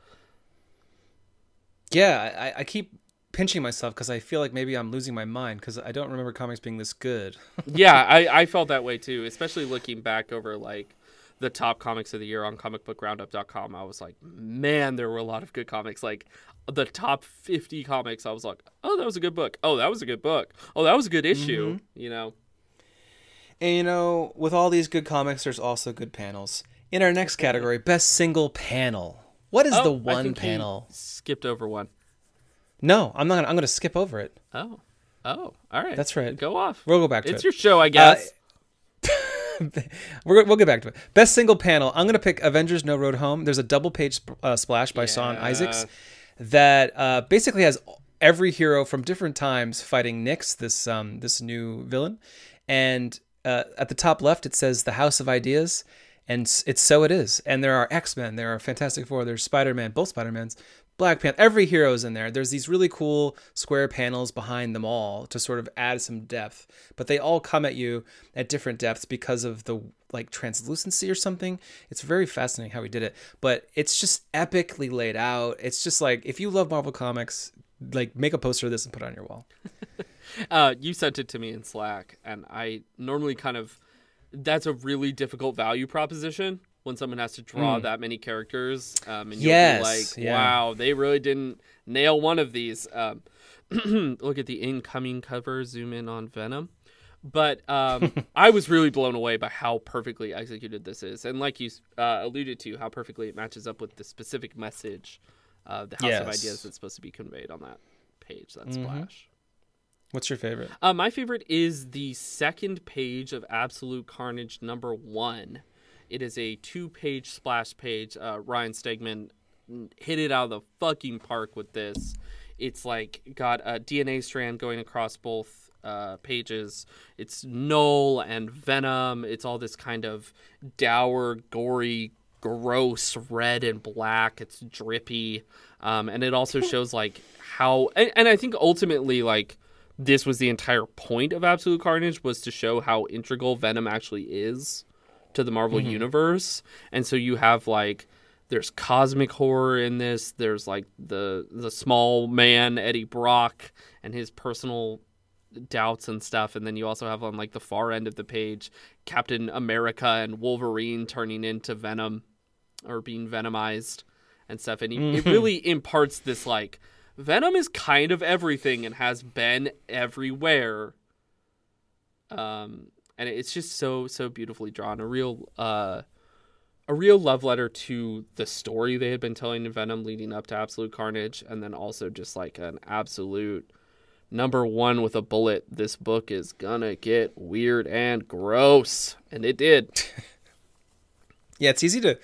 Yeah, I, I keep pinching myself because I feel like maybe I'm losing my mind because I don't remember comics being this good. yeah, I, I felt that way too, especially looking back over like the top comics of the year on comicbookroundup.com. I was like, man, there were a lot of good comics. Like the top 50 comics, I was like, oh, that was a good book. Oh, that was a good book. Oh, that was a good issue. Mm-hmm. You know, And you know, with all these good comics, there's also good panels. In our next category, best single panel. What is Oh, the one panel? skipped over one. No, I'm not. Gonna, I'm going to skip over it. Oh, oh, all right. That's right. Go off. We'll go back to It's it. It's your show, I guess. We're, we'll get back to it. Best single panel. I'm going to pick Avengers No Road Home. There's a double page uh, splash by Yeah. Isaacs that uh, basically has every hero from different times fighting Nyx, this um, this new villain. And uh, at the top left, it says the House of Ideas. And it's so it is. And there are X Men, there are Fantastic Four, there's Spider Man, both Spider Mans, Black Panther, every hero's in there. There's these really cool square panels behind them all to sort of add some depth, but they all come at you at different depths because of the like translucency or something. It's very fascinating how he did it, but it's just epically laid out. It's just like if you love Marvel comics, like make a poster of this and put it on your wall. Uh, you sent it to me in Slack, and I normally kind of that's a really difficult value proposition when someone has to draw that many characters, um, and you'll. Yes, be like, yeah. "Wow, they really didn't nail one of these." Um, look at the incoming cover. Zoom in on Venom. But um, I was really blown away by how perfectly executed this is, and like you uh, alluded to, how perfectly it matches up with the specific message of the House of Yes. Mm-hmm. Ideas that's supposed to be conveyed on that page, that splash. What's your favorite? Uh, my favorite is the second page of Absolute Carnage number one. It is a two page splash page. Uh, Ryan Stegman hit it out of the fucking park with this. It's like got a DNA strand going across both uh, pages. It's Knull and Venom. It's all this kind of dour, gory, gross red and black. It's drippy. Um, and it also shows like how, and, and I think ultimately, like, this was the entire point of Absolute Carnage was to show how integral Venom actually is to the Marvel mm-hmm. universe. And so you have like there's cosmic horror in this. There's like the the small man Eddie Brock and his personal doubts and stuff and then you also have on like the far end of the page Captain America and Wolverine turning into Venom or being venomized and stuff and he, it mm-hmm. really imparts this like Venom is kind of everything and has been everywhere. Um, and it's just so so beautifully drawn. A real uh, a real love letter to the story they had been telling in Venom leading up to Absolute Carnage, and then also just like an absolute number one with a bullet. This book is gonna get weird and gross, and it did. Yeah, it's easy to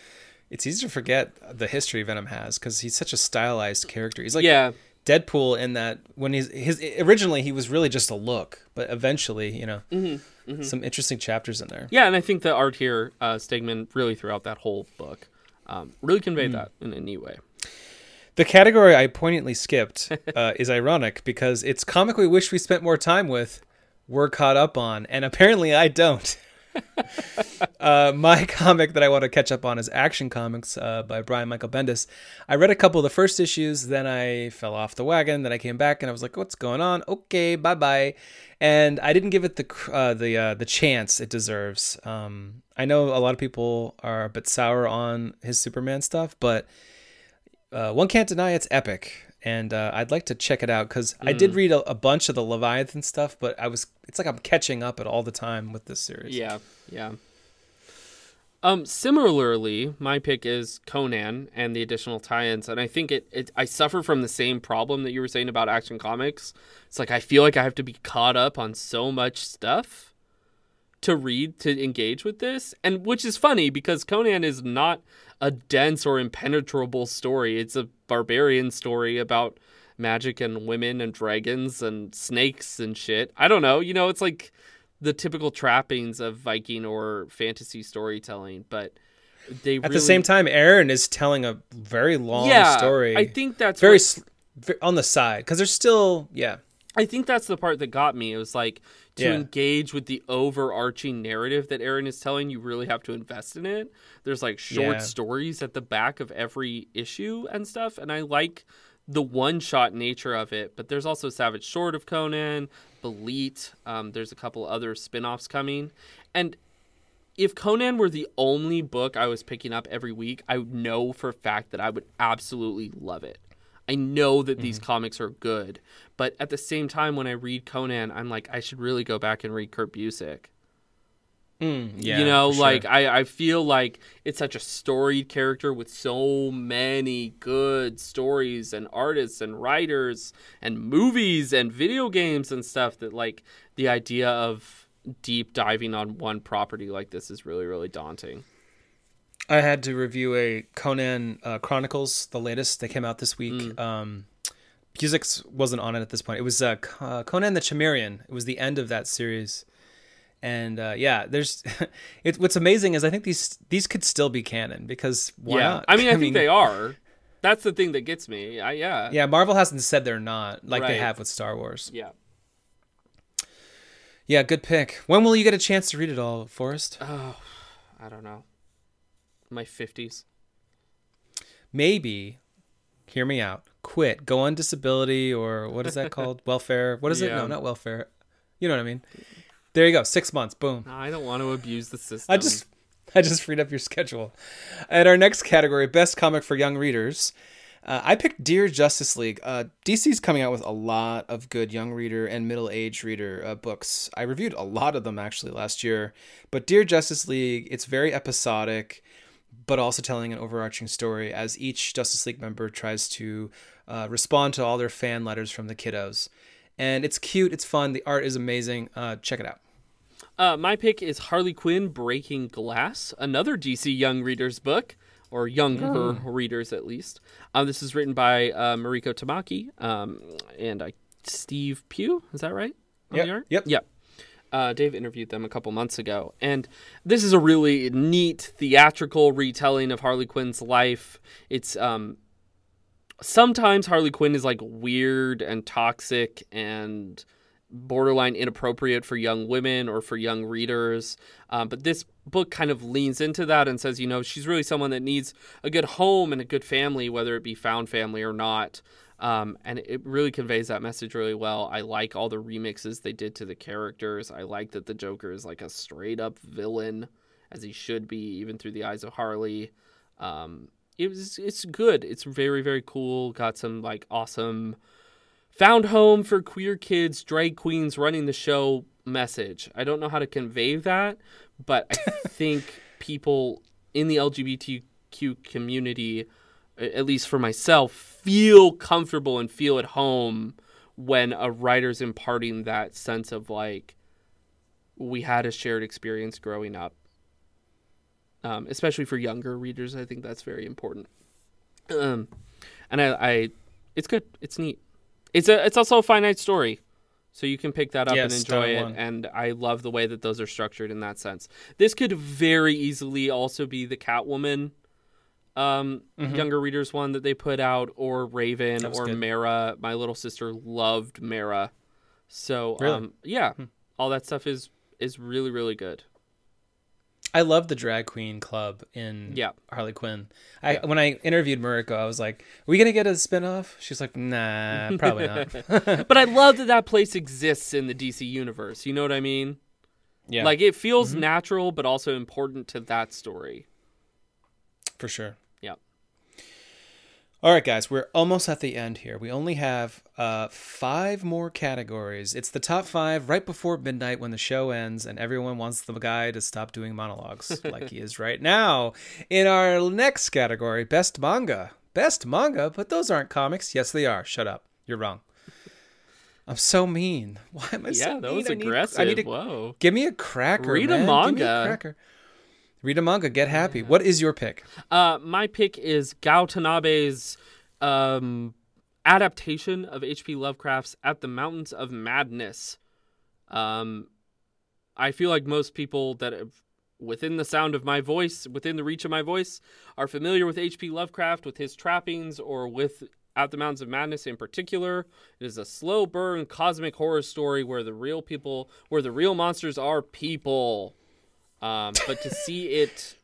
it's easy to forget the history Venom has because he's such a stylized character. He's like yeah, Deadpool in that when he's his originally he was really just a look, but eventually, you know, Mm-hmm, some interesting chapters in there. yeah, and I think the art here, uh, Stegman really throughout that whole book, um, really conveyed that in a neat way. The category I poignantly skipped uh, is ironic because it's comic we wish we spent more time with. We're caught up on, and apparently I don't. uh, my comic that I want to catch up on is Action Comics uh, by Brian Michael Bendis. I read a couple of the first issues, then I fell off the wagon. Then I came back and I was like, "What's going on?" Okay, bye bye. And I didn't give it the uh, the uh, the chance it deserves. Um, I know a lot of people are a bit sour on his Superman stuff, but uh, one can't deny it's epic, and uh, I'd like to check it out because I did read a, a bunch of the Leviathan stuff, but I was it's like I'm catching up at all the time with this series. Yeah, yeah. Um, similarly, my pick is Conan and the additional tie-ins, and I think it, it. I suffer from the same problem that you were saying about Action Comics. It's like I feel like I have to be caught up on so much stuff to read to engage with this, and which is funny because Conan is not a dense or impenetrable story. It's a barbarian story about magic and women and dragons and snakes and shit. I don't know. You know, it's like the typical trappings of Viking or fantasy storytelling, but they At really, the same time, Aaron is telling a very long yeah, story. I think that's very what- on the side because there's still yeah I think that's the part that got me. It was like to Yeah. engage with the overarching narrative that Aaron is telling, you really have to invest in it. There's like short Yeah. stories at the back of every issue and stuff, and I like the one shot nature of it. But there's also Savage Sword of Conan, Belit. Um, there's a couple other spin offs coming. And if Conan were the only book I was picking up every week, I would know for a fact that I would absolutely love it. I know that these Mm-hmm. comics are good, but at the same time, when I read Conan, I'm like, I should really go back and read Kurt Busiek. Mm, yeah you know, for sure. like I, I feel like it's such a storied character with so many good stories and artists and writers and movies and video games and stuff that like the idea of deep diving on one property like this is really really daunting. I had to review a Conan uh, Chronicles, the latest that came out this week. Mm. Um, Busiek wasn't on it at this point. It was uh, uh, Conan the Cimmerian. It was the end of that series, and uh, yeah, there's. it, what's amazing is I think these these could still be canon because why yeah, not? I mean, I, think they are. That's the thing that gets me. I, yeah, Yeah, Marvel hasn't said they're not like they have with Star Wars. yeah. Yeah, good pick. When will you get a chance to read it all, Forrest? Oh, I don't know. My fifties. Maybe. Hear me out. Quit. Go on disability or what is that called? welfare. What is it? No, not welfare. You know what I mean. There you go. Six months. Boom. I don't want to abuse the system. I just I just freed up your schedule. At our next category, best comic for young readers. Uh, I picked Dear Justice League. Uh, DC's coming out with a lot of good young reader and middle age reader uh, books. I reviewed a lot of them actually last year. But Dear Justice League, it's very episodic, but also telling an overarching story as each Justice League member tries to uh, respond to all their fan letters from the kiddos. And it's cute, it's fun, the art is amazing. Uh, check it out. Uh, my pick is Harley Quinn Breaking Glass, another DC young readers book, or younger readers at least. Uh, this is written by uh, Mariko Tamaki um, and uh, Steve Pugh. Is that right? On Yep, yep. Yep. Uh, Dave interviewed them a couple months ago, and this is a really neat theatrical retelling of Harley Quinn's life. It's um, sometimes Harley Quinn is like weird and toxic and borderline inappropriate for young women or for young readers. Um, but this book kind of leans into that and says, you know, she's really someone that needs a good home and a good family, whether it be found family or not. Um, and it really conveys that message really well. I like all the remixes they did to the characters. I like that the Joker is like a straight up villain, as he should be, even through the eyes of Harley. Um, it was it's good. It's very very cool. Got some like awesome found home for queer kids, drag queens running the show message. I don't know how to convey that, but I think people in the LGBTQ community, at least for myself, feel comfortable and feel at home when a writer's imparting that sense of like we had a shared experience growing up. Um, especially for younger readers, I think that's very important. Um, and I, I, it's good. It's neat. It's a it's also a finite story. So you can pick that up Yes, and enjoy it. One. And I love the way that those are structured in that sense. This could very easily also be the Catwoman um, younger readers one that they put out, or Raven, Mm-hmm. Or good. Mara. My little sister loved Mara. So Really? Hmm. um, yeah, all that stuff is is really really good. I love the drag queen club in Yeah. Harley Quinn. I when I interviewed Mariko, I was like, "Are we gonna get a spinoff?" She's like, "Nah, probably not." but I love that that place exists in the DC universe. You know what I mean? yeah, Like it feels Mm-hmm. natural, but also important to that story. for sure. Yeah. All right, guys, we're almost at the end here. We only have uh, five more categories. It's the top five right before midnight when the show ends, and everyone wants the guy to stop doing monologues like he is right now. In our next category, best manga. Best manga, but those aren't comics. Yes, they are. Shut up. You're wrong. I'm so mean. Why am I so mean? Yeah, that was? I need- aggressive. I need to Whoa. give me a cracker. Read a man. Give me manga. cracker. Read a manga. Get happy. What is your pick? Uh, my pick is Gou Tanabe's um, adaptation of H.P. Lovecraft's At the Mountains of Madness. Um, I feel like most people that have within the sound of my voice, within the reach of my voice, are familiar with H.P. Lovecraft, with his trappings, or with At the Mountains of Madness in particular. It is a slow burn cosmic horror story where the real people, where the real monsters are people. Um, but to see it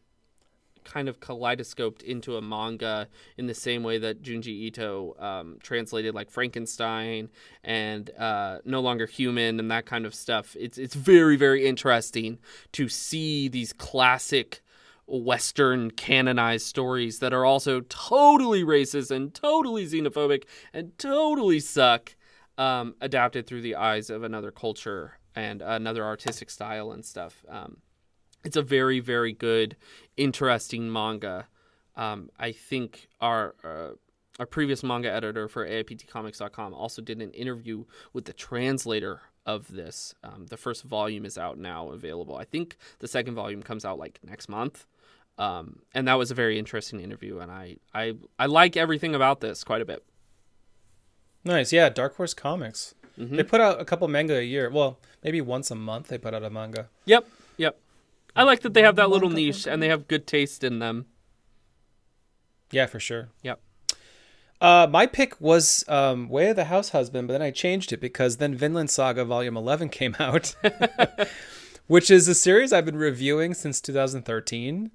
kind of kaleidoscoped into a manga in the same way that Junji Ito um, translated like Frankenstein and uh, No Longer Human and that kind of stuff. It's it's very very interesting to see these classic Western canonized stories that are also totally racist and totally xenophobic and totally suck, um, adapted through the eyes of another culture and another artistic style and stuff. Um, it's a very very good interesting manga um, i think our uh, our previous manga editor for aiptcomics.com also did an interview with the translator of this um, the first volume is out now available i think the second volume comes out like next month um, and that was a very interesting interview and I, I i like everything about this quite a bit Nice, yeah. Dark Horse Comics. Mhm. They put out a couple manga a year. Well, maybe once a month they put out a manga. yep yep i like that they have that little Manga, niche and they have good taste in them Yeah, for sure. Yep. Uh, my pick was um, Way of the House Husband, but then I changed it because then Vinland Saga Volume 11 came out, which is a series I've been reviewing since 2013.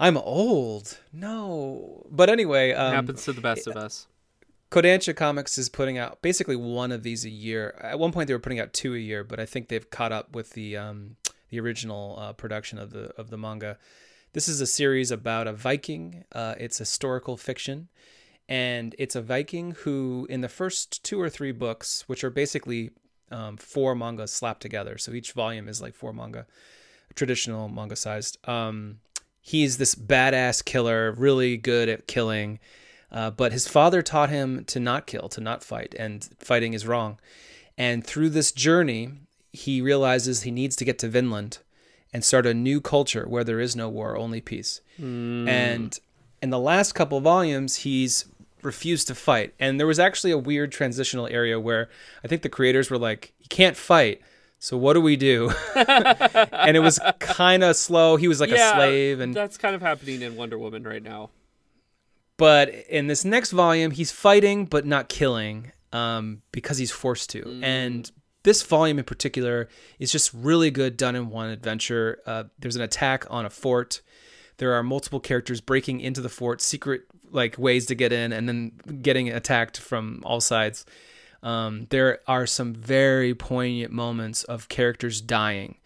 I'm old. No. But anyway, um, happens to the best of us Kodansha Comics is putting out basically one of these a year. At one point, they were putting out two a year, but I think they've caught up with the um, the original uh, production of the of the manga. This is a series about a Viking. Uh, it's historical fiction, and it's a Viking who, in the first two or three books, which are basically um, four manga slapped together, so each volume is like four manga, traditional manga sized. Um, he's this badass killer, really good at killing. Uh, but his father taught him to not kill, to not fight, and fighting is wrong. And through this journey, he realizes he needs to get to Vinland and start a new culture where there is no war, only peace. And in the last couple volumes, he's refused to fight. And there was actually a weird transitional area where I think the creators were like, he can't fight. So what do we do? and it was kind of slow. He was like a slave and that's kind of happening in Wonder Woman right now. but in this next volume he's fighting but not killing um, because he's forced to and this volume in particular is just really good done in one adventure uh, there's an attack on a fort there are multiple characters breaking into the fort secret like ways to get in and then getting attacked from all sides um, there are some very poignant moments of characters dying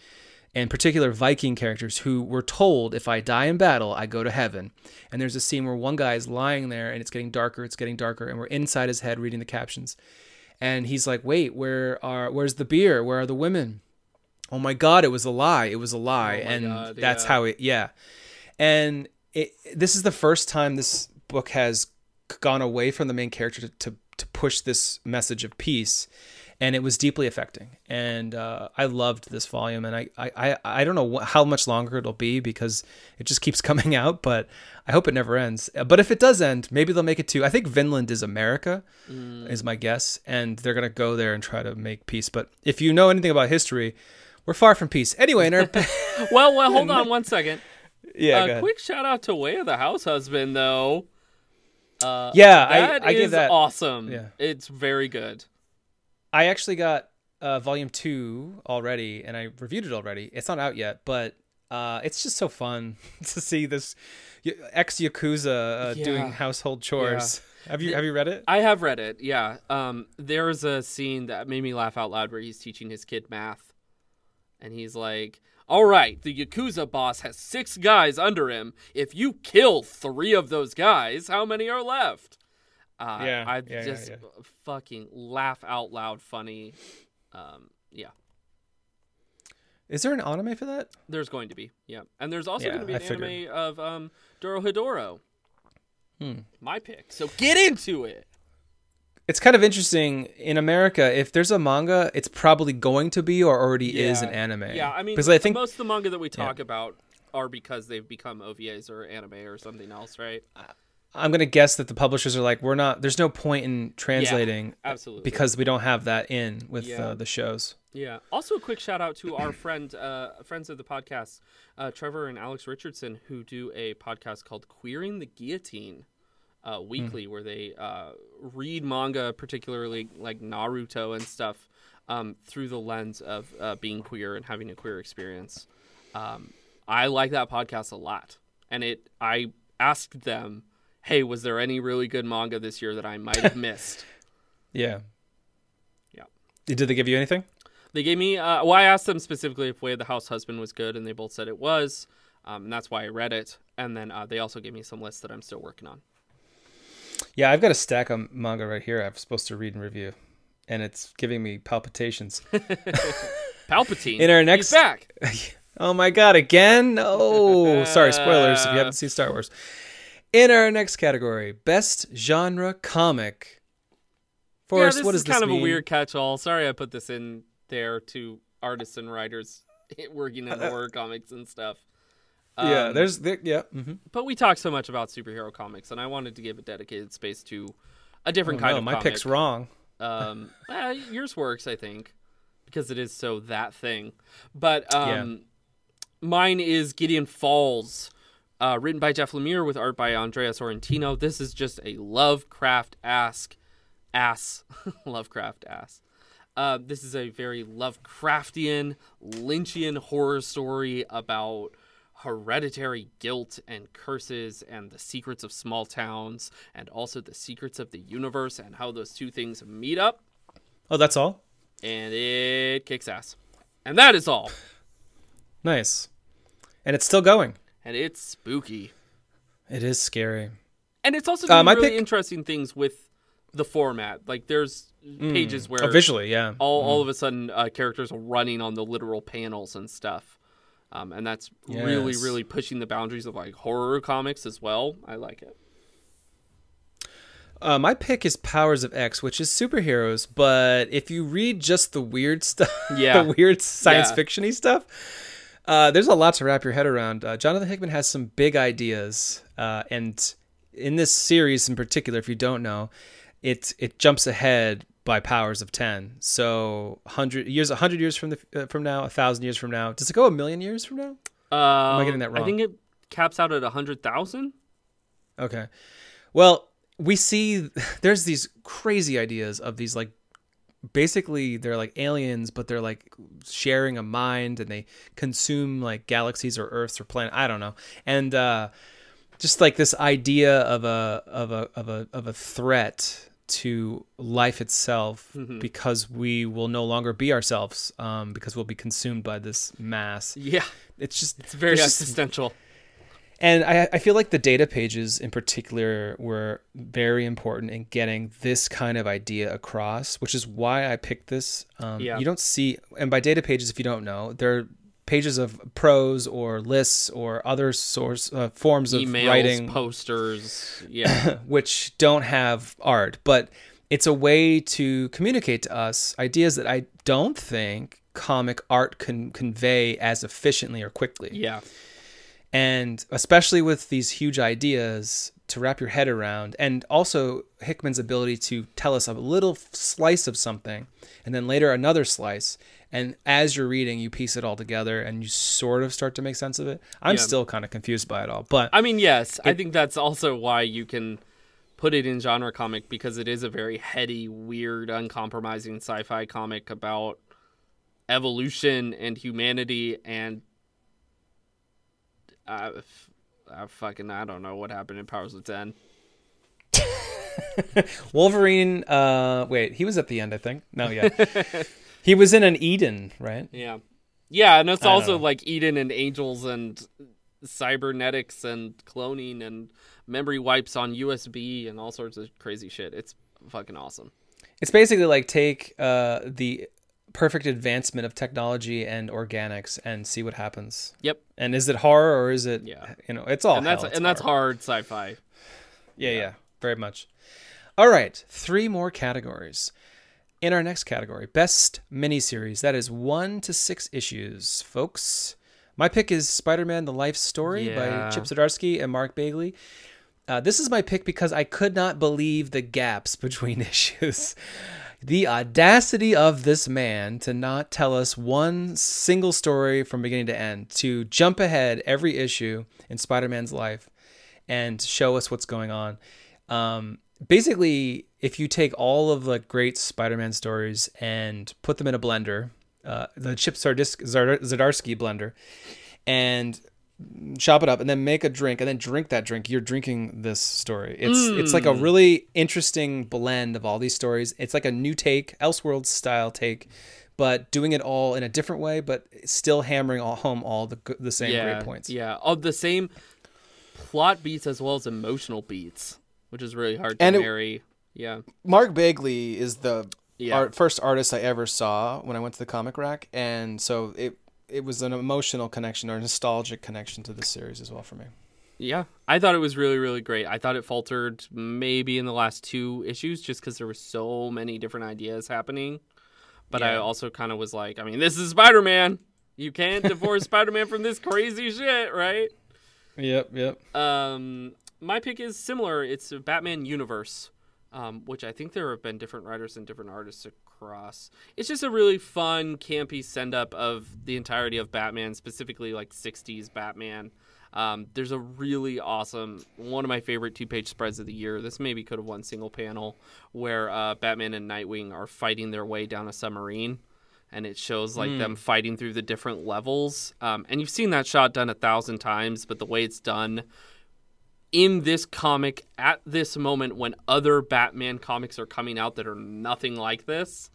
in particular Viking characters who were told if I die in battle, I go to heaven. And there's a scene where one guy is lying there and it's getting darker, it's getting darker, and we're inside his head reading the captions. And he's like, "Wait, where are where's the beer? Where are the women?" Oh my god, it was a lie. It was a lie. Oh and God, that's yeah. how it yeah. And it, this is the first time this book has gone away from the main character to, to, to push this message of peace and it was deeply affecting and uh, i loved this volume and I, I, I- I don't know wh- how much longer it'll be because it just keeps coming out but i hope it never ends but if it does end maybe they'll make it to i think vinland is america is my guess and they're going to go there and try to make peace but if you know anything about history we're far from peace anyway in our Well, well, hold on one second. yeah uh, quick shout out to Way of the House Husband, though. Uh, Yeah, I- that I give is that- awesome. yeah. It's very good. I actually got uh, volume two already, and I reviewed it already. It's not out yet, but uh, it's just so fun to see this ex yakuza uh, Yeah. doing household chores. Have you have you read it? I have read it. Yeah. Um, there's a scene that made me laugh out loud where he's teaching his kid math, and he's like, "All right, the yakuza boss has six guys under him. If you kill three of those guys, how many are left?" Uh, Yeah, I yeah, yeah, just yeah. fucking laugh out loud funny. Um, yeah. Is there an anime for that? There's going to be, yeah, and there's also Yeah, going to be an anime of um, Dorohedoro. Hmm. My pick. So get into it. It's kind of interesting in America. If there's a manga, it's probably going to be or already is an anime. Yeah, I mean, because I think most of the manga that we talk about are because they've become OVAs or anime or something else, right? I'm gonna guess that the publishers are like, we're not. There's no point in translating Absolutely. because we don't have that in with Yeah. uh, the shows. Yeah. Also, a quick shout out to our friend, uh, friends of the podcast, uh, Trevor and Alex Richardson, who do a podcast called "Queering the Guillotine" uh, weekly, where they uh, read manga, particularly like Naruto and stuff, um, through the lens of uh, being queer and having a queer experience. Um, I like that podcast a lot, and it. I asked them, "Hey, was there any really good manga this year that I might have missed?" Yeah. Yeah. Did they give you anything? They gave me. Uh, well, I asked them specifically if Way of the House Husband was good, and they both said it was, um, and that's why I read it. And then uh, they also gave me some lists that I'm still working on. Yeah, I've got a stack of manga right here. I'm supposed to read and review, and it's giving me palpitations. Palpatine. In our he's next- back. Oh my god, again? Oh, sorry, spoilers if you haven't seen Star Wars. In our next category, best genre comic. yeah, Forrest, this what is does this kind of mean? a weird catch-all. Sorry, I put this in there to artists and writers working in horror comics and stuff. yeah, Um, there's there, yeah. hmm But we talk so much about superhero comics, and I wanted to give a dedicated space to a different kind Oh, no, of my comic. pick's wrong. Um, eh, yours works, I think, because it is so that thing. But um, mine is Gideon Falls, uh, written by Jeff Lemire with art by Andrea Sorrentino. This is just a Lovecraft ask ass Lovecraft ass. Uh, this is a very Lovecraftian, Lynchian horror story about hereditary guilt and curses and the secrets of small towns and also the secrets of the universe and how those two things meet up Oh, that's all. and it kicks ass. And that is all. Nice, and it's still going. And it's spooky. It is scary. And it's also Uh, doing my really pick- interesting things with the format. Like there's pages where Oh, visually, yeah. all, all of a sudden uh, characters are running on the literal panels and stuff. Um, and that's really, Yes. really pushing the boundaries of like horror comics as well. I like it. Uh, my pick is Powers of X, which is superheroes. But if you read just the weird stuff, Yeah. the weird science Yeah. fiction-y stuff, uh, there's a lot to wrap your head around. Uh, Jonathan Hickman has some big ideas, uh, and in this series in particular, if you don't know, it it jumps ahead by powers of ten. So hundred years, hundred years from the uh, from now, a thousand years from now. Does it go a million years from now? Um, I getting that wrong? I think it caps out at a hundred thousand. Okay. Well, we see there's these crazy ideas of these like basically they're like aliens but they're like sharing a mind and they consume like galaxies or earths or planet I don't know. And uh just like this idea of a of a of a of a threat to life itself because we will no longer be ourselves um because we'll be consumed by this mass. Yeah, It's just it's very there's just- existential. And I, I feel like the data pages in particular were very important in getting this kind of idea across, which is why I picked this. Um, Yeah. You don't see, and by data pages, if you don't know, they're pages of prose or lists or other source uh, forms of Emails, writing posters. Yeah, which don't have art, but it's a way to communicate to us ideas that I don't think comic art can convey as efficiently or quickly yeah. And especially with these huge ideas to wrap your head around and also hickman's ability to tell us a little slice of something and then later another slice and as you're reading you piece it all together and you sort of start to make sense of it i'm Yeah. still kind of confused by it all but I mean, yes, I think that's also why you can put it in genre comic because it is a very heady, weird, uncompromising sci-fi comic about evolution and humanity and f- uh, fucking I don't know what happened in Powers of Ten. wolverine uh wait he was at the end i think no yeah he was in an eden right Yeah, yeah, and it's I also like Eden and angels and cybernetics and cloning and memory wipes on USB and all sorts of crazy shit. It's fucking awesome. It's basically like take uh, the perfect advancement of technology and organics and see what happens. Yep. And is it horror or is it? Yeah. You know, it's all and that's hell, and that's hard sci-fi. Yeah, yeah, very much. All right, three more categories. In our next category, best miniseries. That is one to six issues, folks. My pick is Spider-Man: The Life Story by Chip Zdarsky and Mark Bagley. Uh, this is my pick because I could not believe the gaps between issues. The audacity of this man to not tell us one single story from beginning to end, to jump ahead every issue in Spider Man's life and show us what's going on. Um, basically, if you take all of the great Spider Man stories and put them in a blender, uh, the Chip Zdarsky blender, and chop it up and then make a drink and then drink that drink you're drinking this story it's mm. it's like a hmm. really interesting blend of all these stories it's like a new take elseworld style take but doing it all in a different way but still hammering all home all the the same yeah, great points yeah of the same plot beats as well as emotional beats which is really hard to and marry it, yeah mark bagley is the yeah. art, first artist i ever saw when i went to the comic rack and so it it was an emotional connection or nostalgic connection to the series as well for me. Yeah, I thought it was really, really great. I thought it faltered maybe in the last two issues just because there were so many different ideas happening. But yeah. I also kind of was like, I mean, this is Spider Man. You can't divorce Spider Man from this crazy shit, right? Yep, yep. Um, my pick is similar. It's a Batman universe, um, which I think there have been different writers and different artists It's just a really fun, campy send up of the entirety of Batman, specifically like 60s Batman. Um, there's a really awesome, one of my favorite two page spreads of the year. This maybe could have won single panel, where uh, Batman and Nightwing are fighting their way down a submarine. And it shows like mm. them fighting through the different levels. Um, and you've seen that shot done a thousand times, but the way it's done in this comic at this moment when other Batman comics are coming out that are nothing like this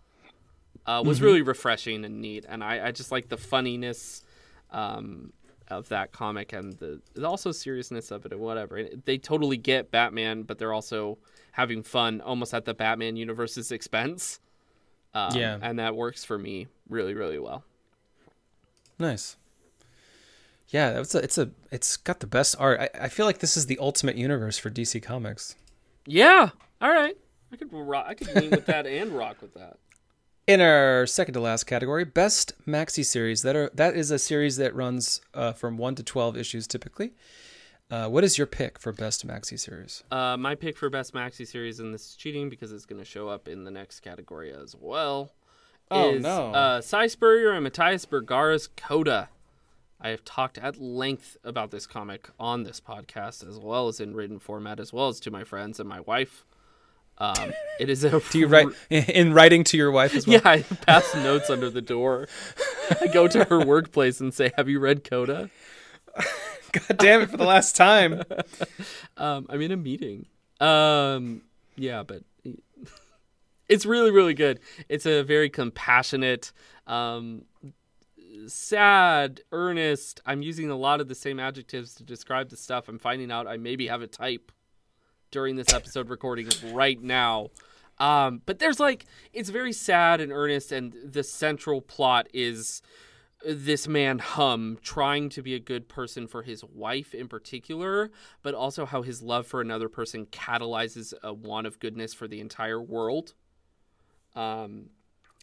uh, was mm-hmm. really refreshing and neat. And I, I just like the funniness um, of that comic and the, also seriousness of it and whatever. They totally get Batman, but they're also having fun almost at the Batman universe's expense. Um, yeah. And that works for me really, really well. Nice. Yeah, it's a, it's a it's got the best art. I, I feel like this is the ultimate universe for DC Comics. Yeah. All right. I could rock, I could lean with that and rock with that. In our second to last category, best maxi series. That are that is a series that runs uh, from one to twelve issues typically. Uh, what is your pick for best maxi series? Uh, my pick for best maxi series, and this is cheating because it's going to show up in the next category as well. Oh is, no! Uh, Si Spurrier and Matthias Bergara's Coda. I have talked at length about this comic on this podcast, as well as in written format, as well as to my friends and my wife. Um, it is a. Do you write in writing to your wife as well? Yeah, I pass notes under the door. I go to her workplace and say, "Have you read Coda?" God damn it! For the last time. um, I'm in a meeting. Um, yeah, but it's really, really good. It's a very compassionate, um, sad, earnest. I'm using a lot of the same adjectives to describe the stuff. I'm finding out I maybe have a type during this episode recording right now. Um, but there's like it's very sad and earnest, and the central plot is this man Hum trying to be a good person for his wife in particular, but also how his love for another person catalyzes a want of goodness for the entire world. Um,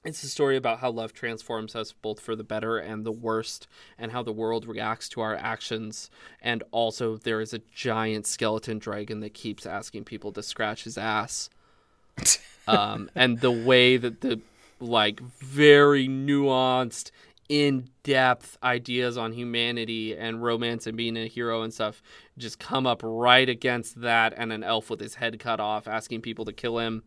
it's a story about how love transforms us both for the better and the worst, and how the world reacts to our actions. And also, there is a giant skeleton dragon that keeps asking people to scratch his ass. um, and the way that the like very nuanced, in depth ideas on humanity and romance and being a hero and stuff just come up right against that, and an elf with his head cut off asking people to kill him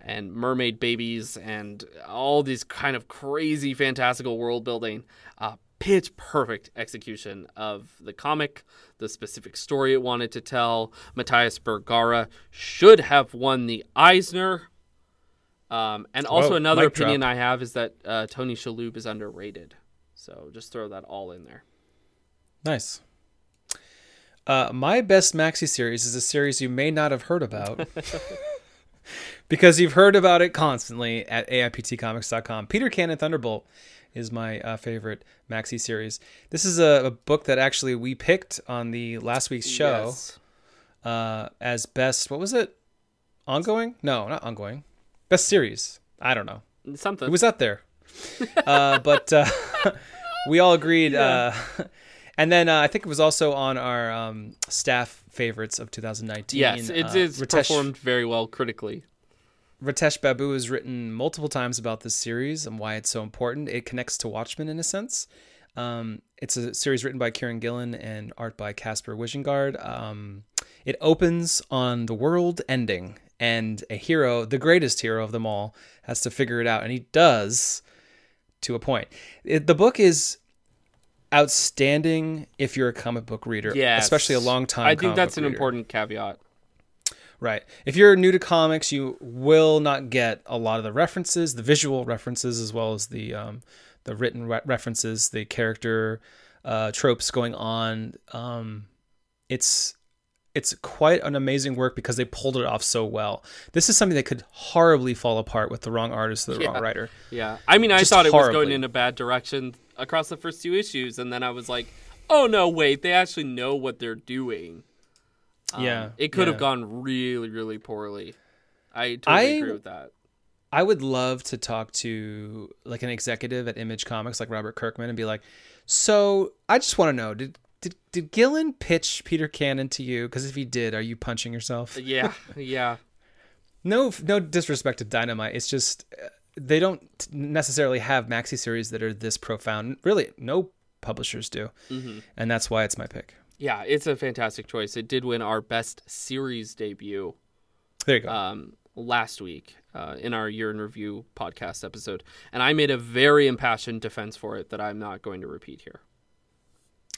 and mermaid babies and all these kind of crazy fantastical world building. Uh, pitch perfect execution of the comic, the specific story it wanted to tell. Matías Bergara should have won the Eisner. Um, and also, another opinion drop. I have is that uh, Tony Shalhoub is underrated. So just throw that all in there. Nice. Uh, my best maxi series is a series you may not have heard about. because you've heard about it constantly at AIPTcomics.com. Peter Cannon Thunderbolt is my uh, favorite maxi series. This is a, a, book that actually we picked on the last week's show yes. uh, as best. What was it? Ongoing? No, not ongoing. Best series. I don't know. Something. It was up there. uh, but uh, we all agreed. Yeah. Uh, And then uh, I think it was also on our um, staff favorites of 2019. Yes, it is Ritesh, performed very well critically. Ritesh Babu has written multiple times about this series and why it's so important. It connects to Watchmen in a sense. Um, it's a series written by Kieron Gillen and art by Caspar Wijngaard. Um, it opens on the world ending, and a hero, the greatest hero of them all, has to figure it out, and he does to a point. It, the book is outstanding if you're a comic book reader, Yes. especially a long time. I think that's an reader. important caveat. Right. If you're new to comics, you will not get a lot of the references, the visual references, as well as the um, the written re- references, the character uh, tropes going on. Um, it's it's quite an amazing work because they pulled it off so well. This is something that could horribly fall apart with the wrong artist or the Yeah. wrong writer. Yeah. I mean, I Just thought it was going in a bad direction across the first two issues, and then I was like, oh, no, wait, they actually know what they're doing. Um, Yeah, It could have gone really, really poorly. I totally I- agree with that. I would love to talk to like an executive at Image Comics, like Robert Kirkman, and be like, "So I just want to know did." Did, did Gillen pitch Peter Cannon to you? Because if he did, are you punching yourself? Yeah, yeah. No, no disrespect to Dynamite. It's just uh, they don't necessarily have maxi series that are this profound. Really, no publishers do, Mm-hmm. and that's why it's my pick. Yeah, it's a fantastic choice. It did win our best series debut There you go. um, last week uh, in our year in review podcast episode, and I made a very impassioned defense for it that I'm not going to repeat here.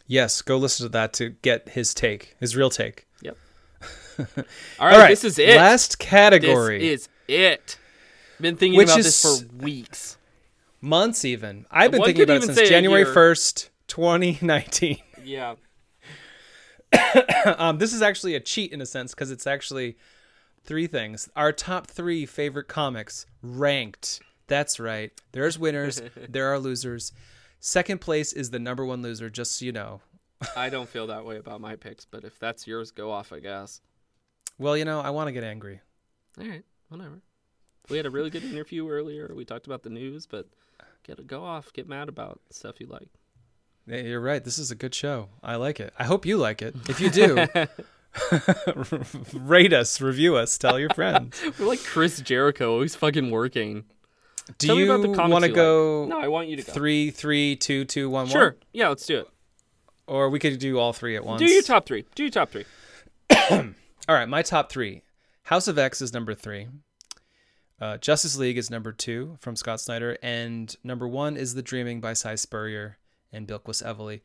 yes, go listen to that to get his take, his real take. Yep. All right, this is it. Last category. This is it. Been thinking Which about is- this for weeks. months even. I've been One thinking about it since January 1st, 2019. Yeah. um, this is actually a cheat in a sense because it's actually three things. Our top three favorite comics ranked. That's right. There's winners, there are losers. Second place is the number one loser, just so you know. I don't feel that way about my picks, but if that's yours, go off, I guess. Well, you know, I want to get angry. All right, whatever. We had a really good interview earlier. We talked about the news, but get go off, get mad about stuff you like. Yeah, You're right. This is a good show. I like it. I hope you like it. If you do, rate us, review us, tell your friends. We're like Chris Jericho, always fucking working. Do Tell you about the comics want to go like. No, I want you to go. three, three, two, two, one, one? Sure. Yeah, let's do it. Or we could do all three at once. Do your top three. Do your top three. All right, my top three. House of X is number three. Uh, Justice League is number two from Scott Snyder, and number one is The Dreaming by Si Spurrier and Bilquis Evely.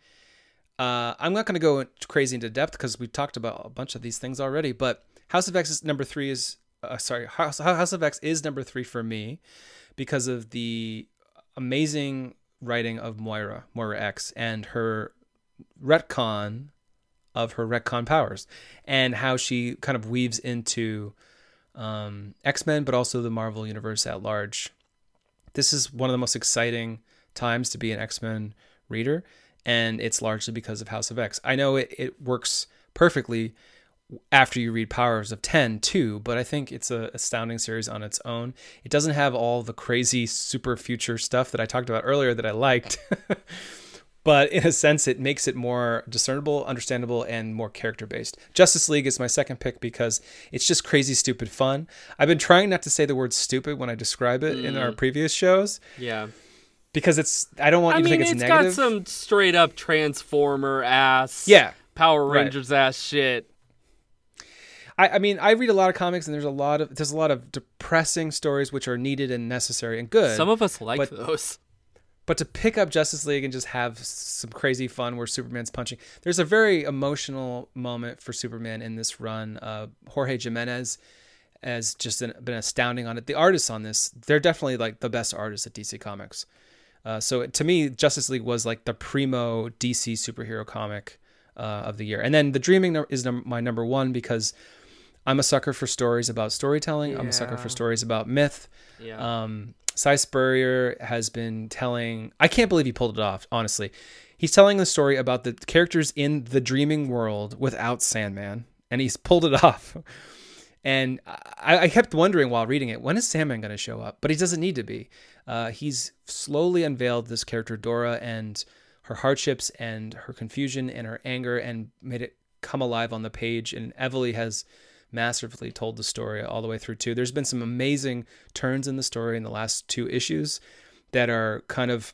Uh, I'm not going to go crazy into depth because we talked about a bunch of these things already. But House of X is number three is uh, sorry House, House of X is number three for me because of the amazing writing of Moira Moira X and her retcon of her retcon powers and how she kind of weaves into um, X Men, but also the Marvel Universe at large. This is one of the most exciting times to be an X Men reader, and it's largely because of House of X. I know it, it works perfectly after you read Powers of 10 too, but I think it's a astounding series on its own. It doesn't have all the crazy super future stuff that I talked about earlier that I liked. but in a sense it makes it more discernible, understandable and more character based. Justice League is my second pick because it's just crazy stupid fun. I've been trying not to say the word stupid when I describe it in our mm. previous shows Yeah. Because it's I don't want I you to mean, think it's it's, got some straight up Transformer ass, Yeah. Power Right. Rangers ass shit. I, I mean, I read a lot of comics, and there's a lot of there's a lot of depressing stories which are needed and necessary and good. Some of us like but- those. but to pick up Justice League and just have some crazy fun where Superman's punching, there's a very emotional moment for Superman in this run. Uh, Jorge Jimenez has just an, been astounding on it. The artists on this, they're definitely like the best artists at DC Comics. Uh, so to me, Justice League was like the primo DC superhero comic uh, of the year. And then The Dreaming is num- my number one because I'm a sucker for stories about storytelling. I'm a sucker for stories about myth. Yeah. Um, Si Spurrier has been telling. I can't believe he pulled it off. Honestly, he's telling the story about the characters in the dreaming world without Sandman, and he's pulled it off. And I, I kept wondering while reading it, when is Sandman going to show up? But he doesn't need to be. Uh, he's slowly unveiled this character Dora, and her hardships and her confusion and her anger and made it come alive on the page. And Evely has masterfully told the story all the way through too. There's been some amazing turns in the story in the last two issues that are kind of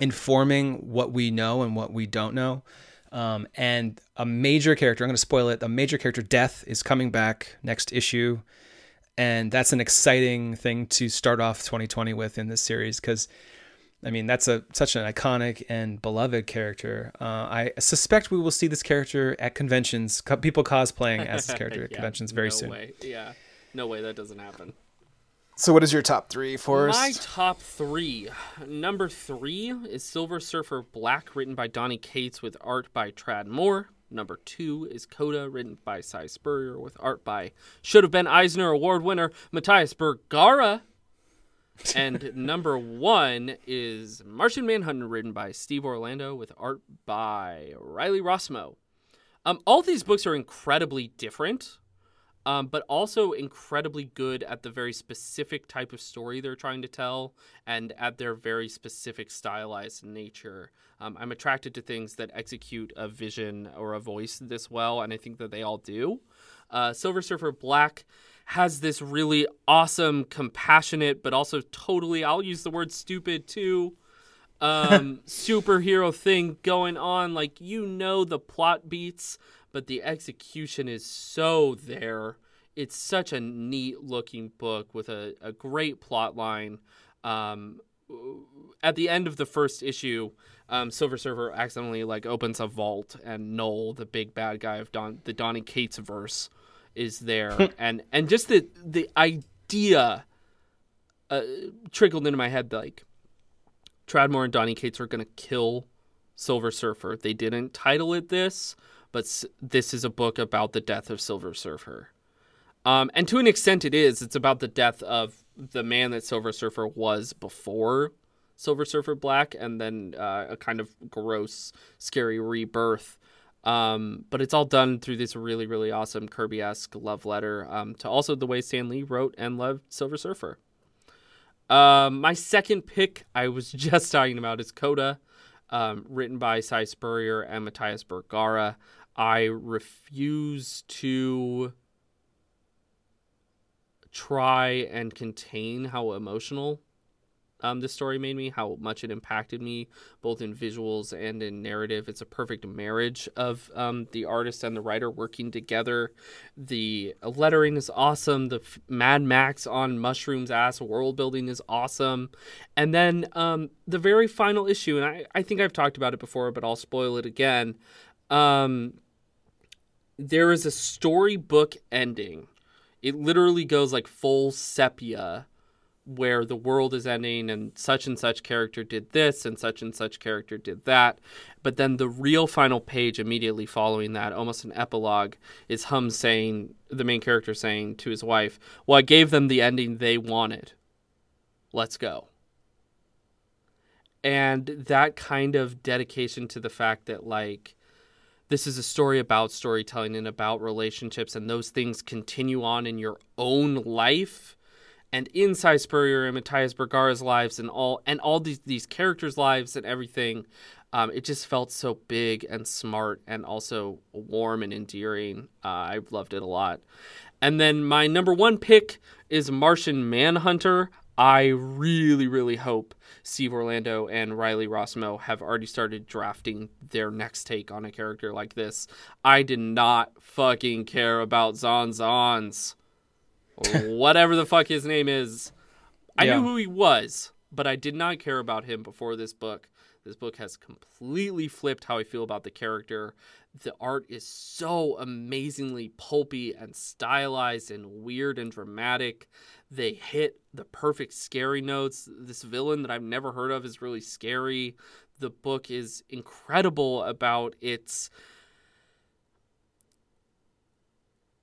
informing what we know and what we don't know. Um, and a major character, I'm going to spoil it, a major character, Death, is coming back next issue. And that's an exciting thing to start off 2020 with in this series because I mean, that's a such an iconic and beloved character. Uh, I suspect we will see this character at conventions. Co- people cosplaying as this character at Yeah, conventions very no soon. Way. Yeah, no way that doesn't happen. So, what is your top three, Forrest? My top three. Number three is Silver Surfer Black, written by Donny Cates with art by Tradd Moore. Number two is Coda, written by Si Spurrier with art by should have been Eisner Award winner Matthias Bergara. and number one is Martian Manhunter, written by Steve Orlando with art by Riley Rossmo. Um, all these books are incredibly different um, but also incredibly good at the very specific type of story they're trying to tell and at their very specific stylized nature. Um, I'm attracted to things that execute a vision or a voice this well, and I think that they all do. Uh, Silver Surfer Black has this really awesome, compassionate, but also totally, I'll use the word stupid too, um, superhero thing going on. Like, you know, the plot beats, but the execution is so there. It's such a neat looking book with a, a great plot line. Um, at the end of the first issue, um, Silver Surfer accidentally like opens a vault, and Knull, the big bad guy of Don, the Donny Cates verse, is there, and and just the the idea uh, trickled into my head like Tradd Moore and Donny Cates are gonna kill Silver Surfer. They didn't title it this, but this is a book about the death of Silver Surfer. Um, and to an extent, it is. It's about the death of the man that Silver Surfer was before Silver Surfer Black, and then uh, a kind of gross, scary rebirth. Um, but it's all done through this really, really awesome Kirby esque love letter um, to also the way Stan Lee wrote and loved Silver Surfer. Um, my second pick, I was just talking about, is Coda, um, written by Si Spurrier and Matthias Bergara. I refuse to try and contain how emotional um, this story made me, how much it impacted me, both in visuals and in narrative. It's a perfect marriage of um, the artist and the writer working together. The lettering is awesome. The f- Mad Max on mushrooms ass world building is awesome. And then um, the very final issue, and I, I think I've talked about it before, but I'll spoil it again. Um, there is a storybook ending. It literally goes like full sepia where the world is ending and such and such character did this and such and such character did that. But then the real final page immediately following that, almost an epilogue, is Hum saying, the main character saying to his wife, Well, I gave them the ending they wanted. Let's go. And that kind of dedication to the fact that, like, this is a story about storytelling and about relationships, and those things continue on in your own life and inside Spurrier and Matthias Bergara's lives and all and all these these characters' lives and everything. Um, it just felt so big and smart and also warm and endearing. Uh, I loved it a lot. And then my number one pick is Martian Manhunter. I really, really hope Steve Orlando and Riley Rossmo have already started drafting their next take on a character like this. I did not fucking care about Zon Zons whatever the fuck his name is. I Yeah. knew who he was, but I did not care about him before this book. This book has completely flipped how I feel about the character. The art is so amazingly pulpy and stylized and weird and dramatic. They hit the perfect scary notes. This villain that I've never heard of is really scary. The book is incredible about its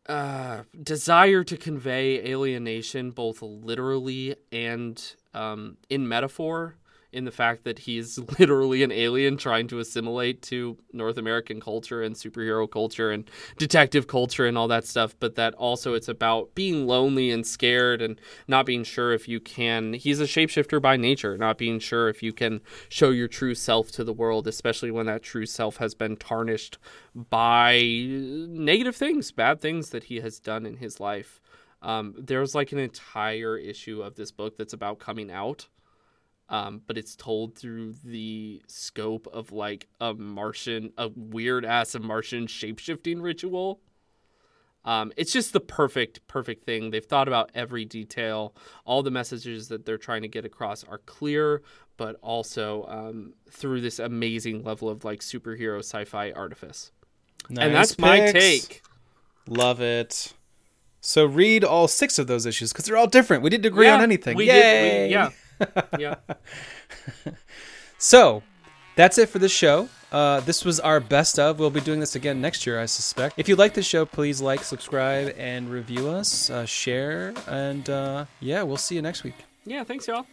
uh, desire to convey alienation both literally and um, in metaphor. In the fact that he's literally an alien trying to assimilate to North American culture and superhero culture and detective culture and all that stuff, but that also it's about being lonely and scared and not being sure if you can. He's a shapeshifter by nature, not being sure if you can show your true self to the world, especially when that true self has been tarnished by negative things, bad things that he has done in his life. Um, there's like an entire issue of this book that's about coming out um, but it's told through the scope of like a Martian, a weird ass Martian shapeshifting ritual. Um, it's just the perfect, perfect thing. They've thought about every detail. All the messages that they're trying to get across are clear, but also um, through this amazing level of like superhero sci-fi artifice. Nice and that's picks. my take. Love it. So read all six of those issues because they're all different. We didn't agree Yeah, on anything. We Yay! did. We, yeah. Yeah. So that's it for this show. Uh, this was our best of. We'll be doing this again next year, I suspect. If you like the show, please like, subscribe, and review us, uh, share, and uh, yeah, we'll see you next week. Yeah. Thanks, y'all.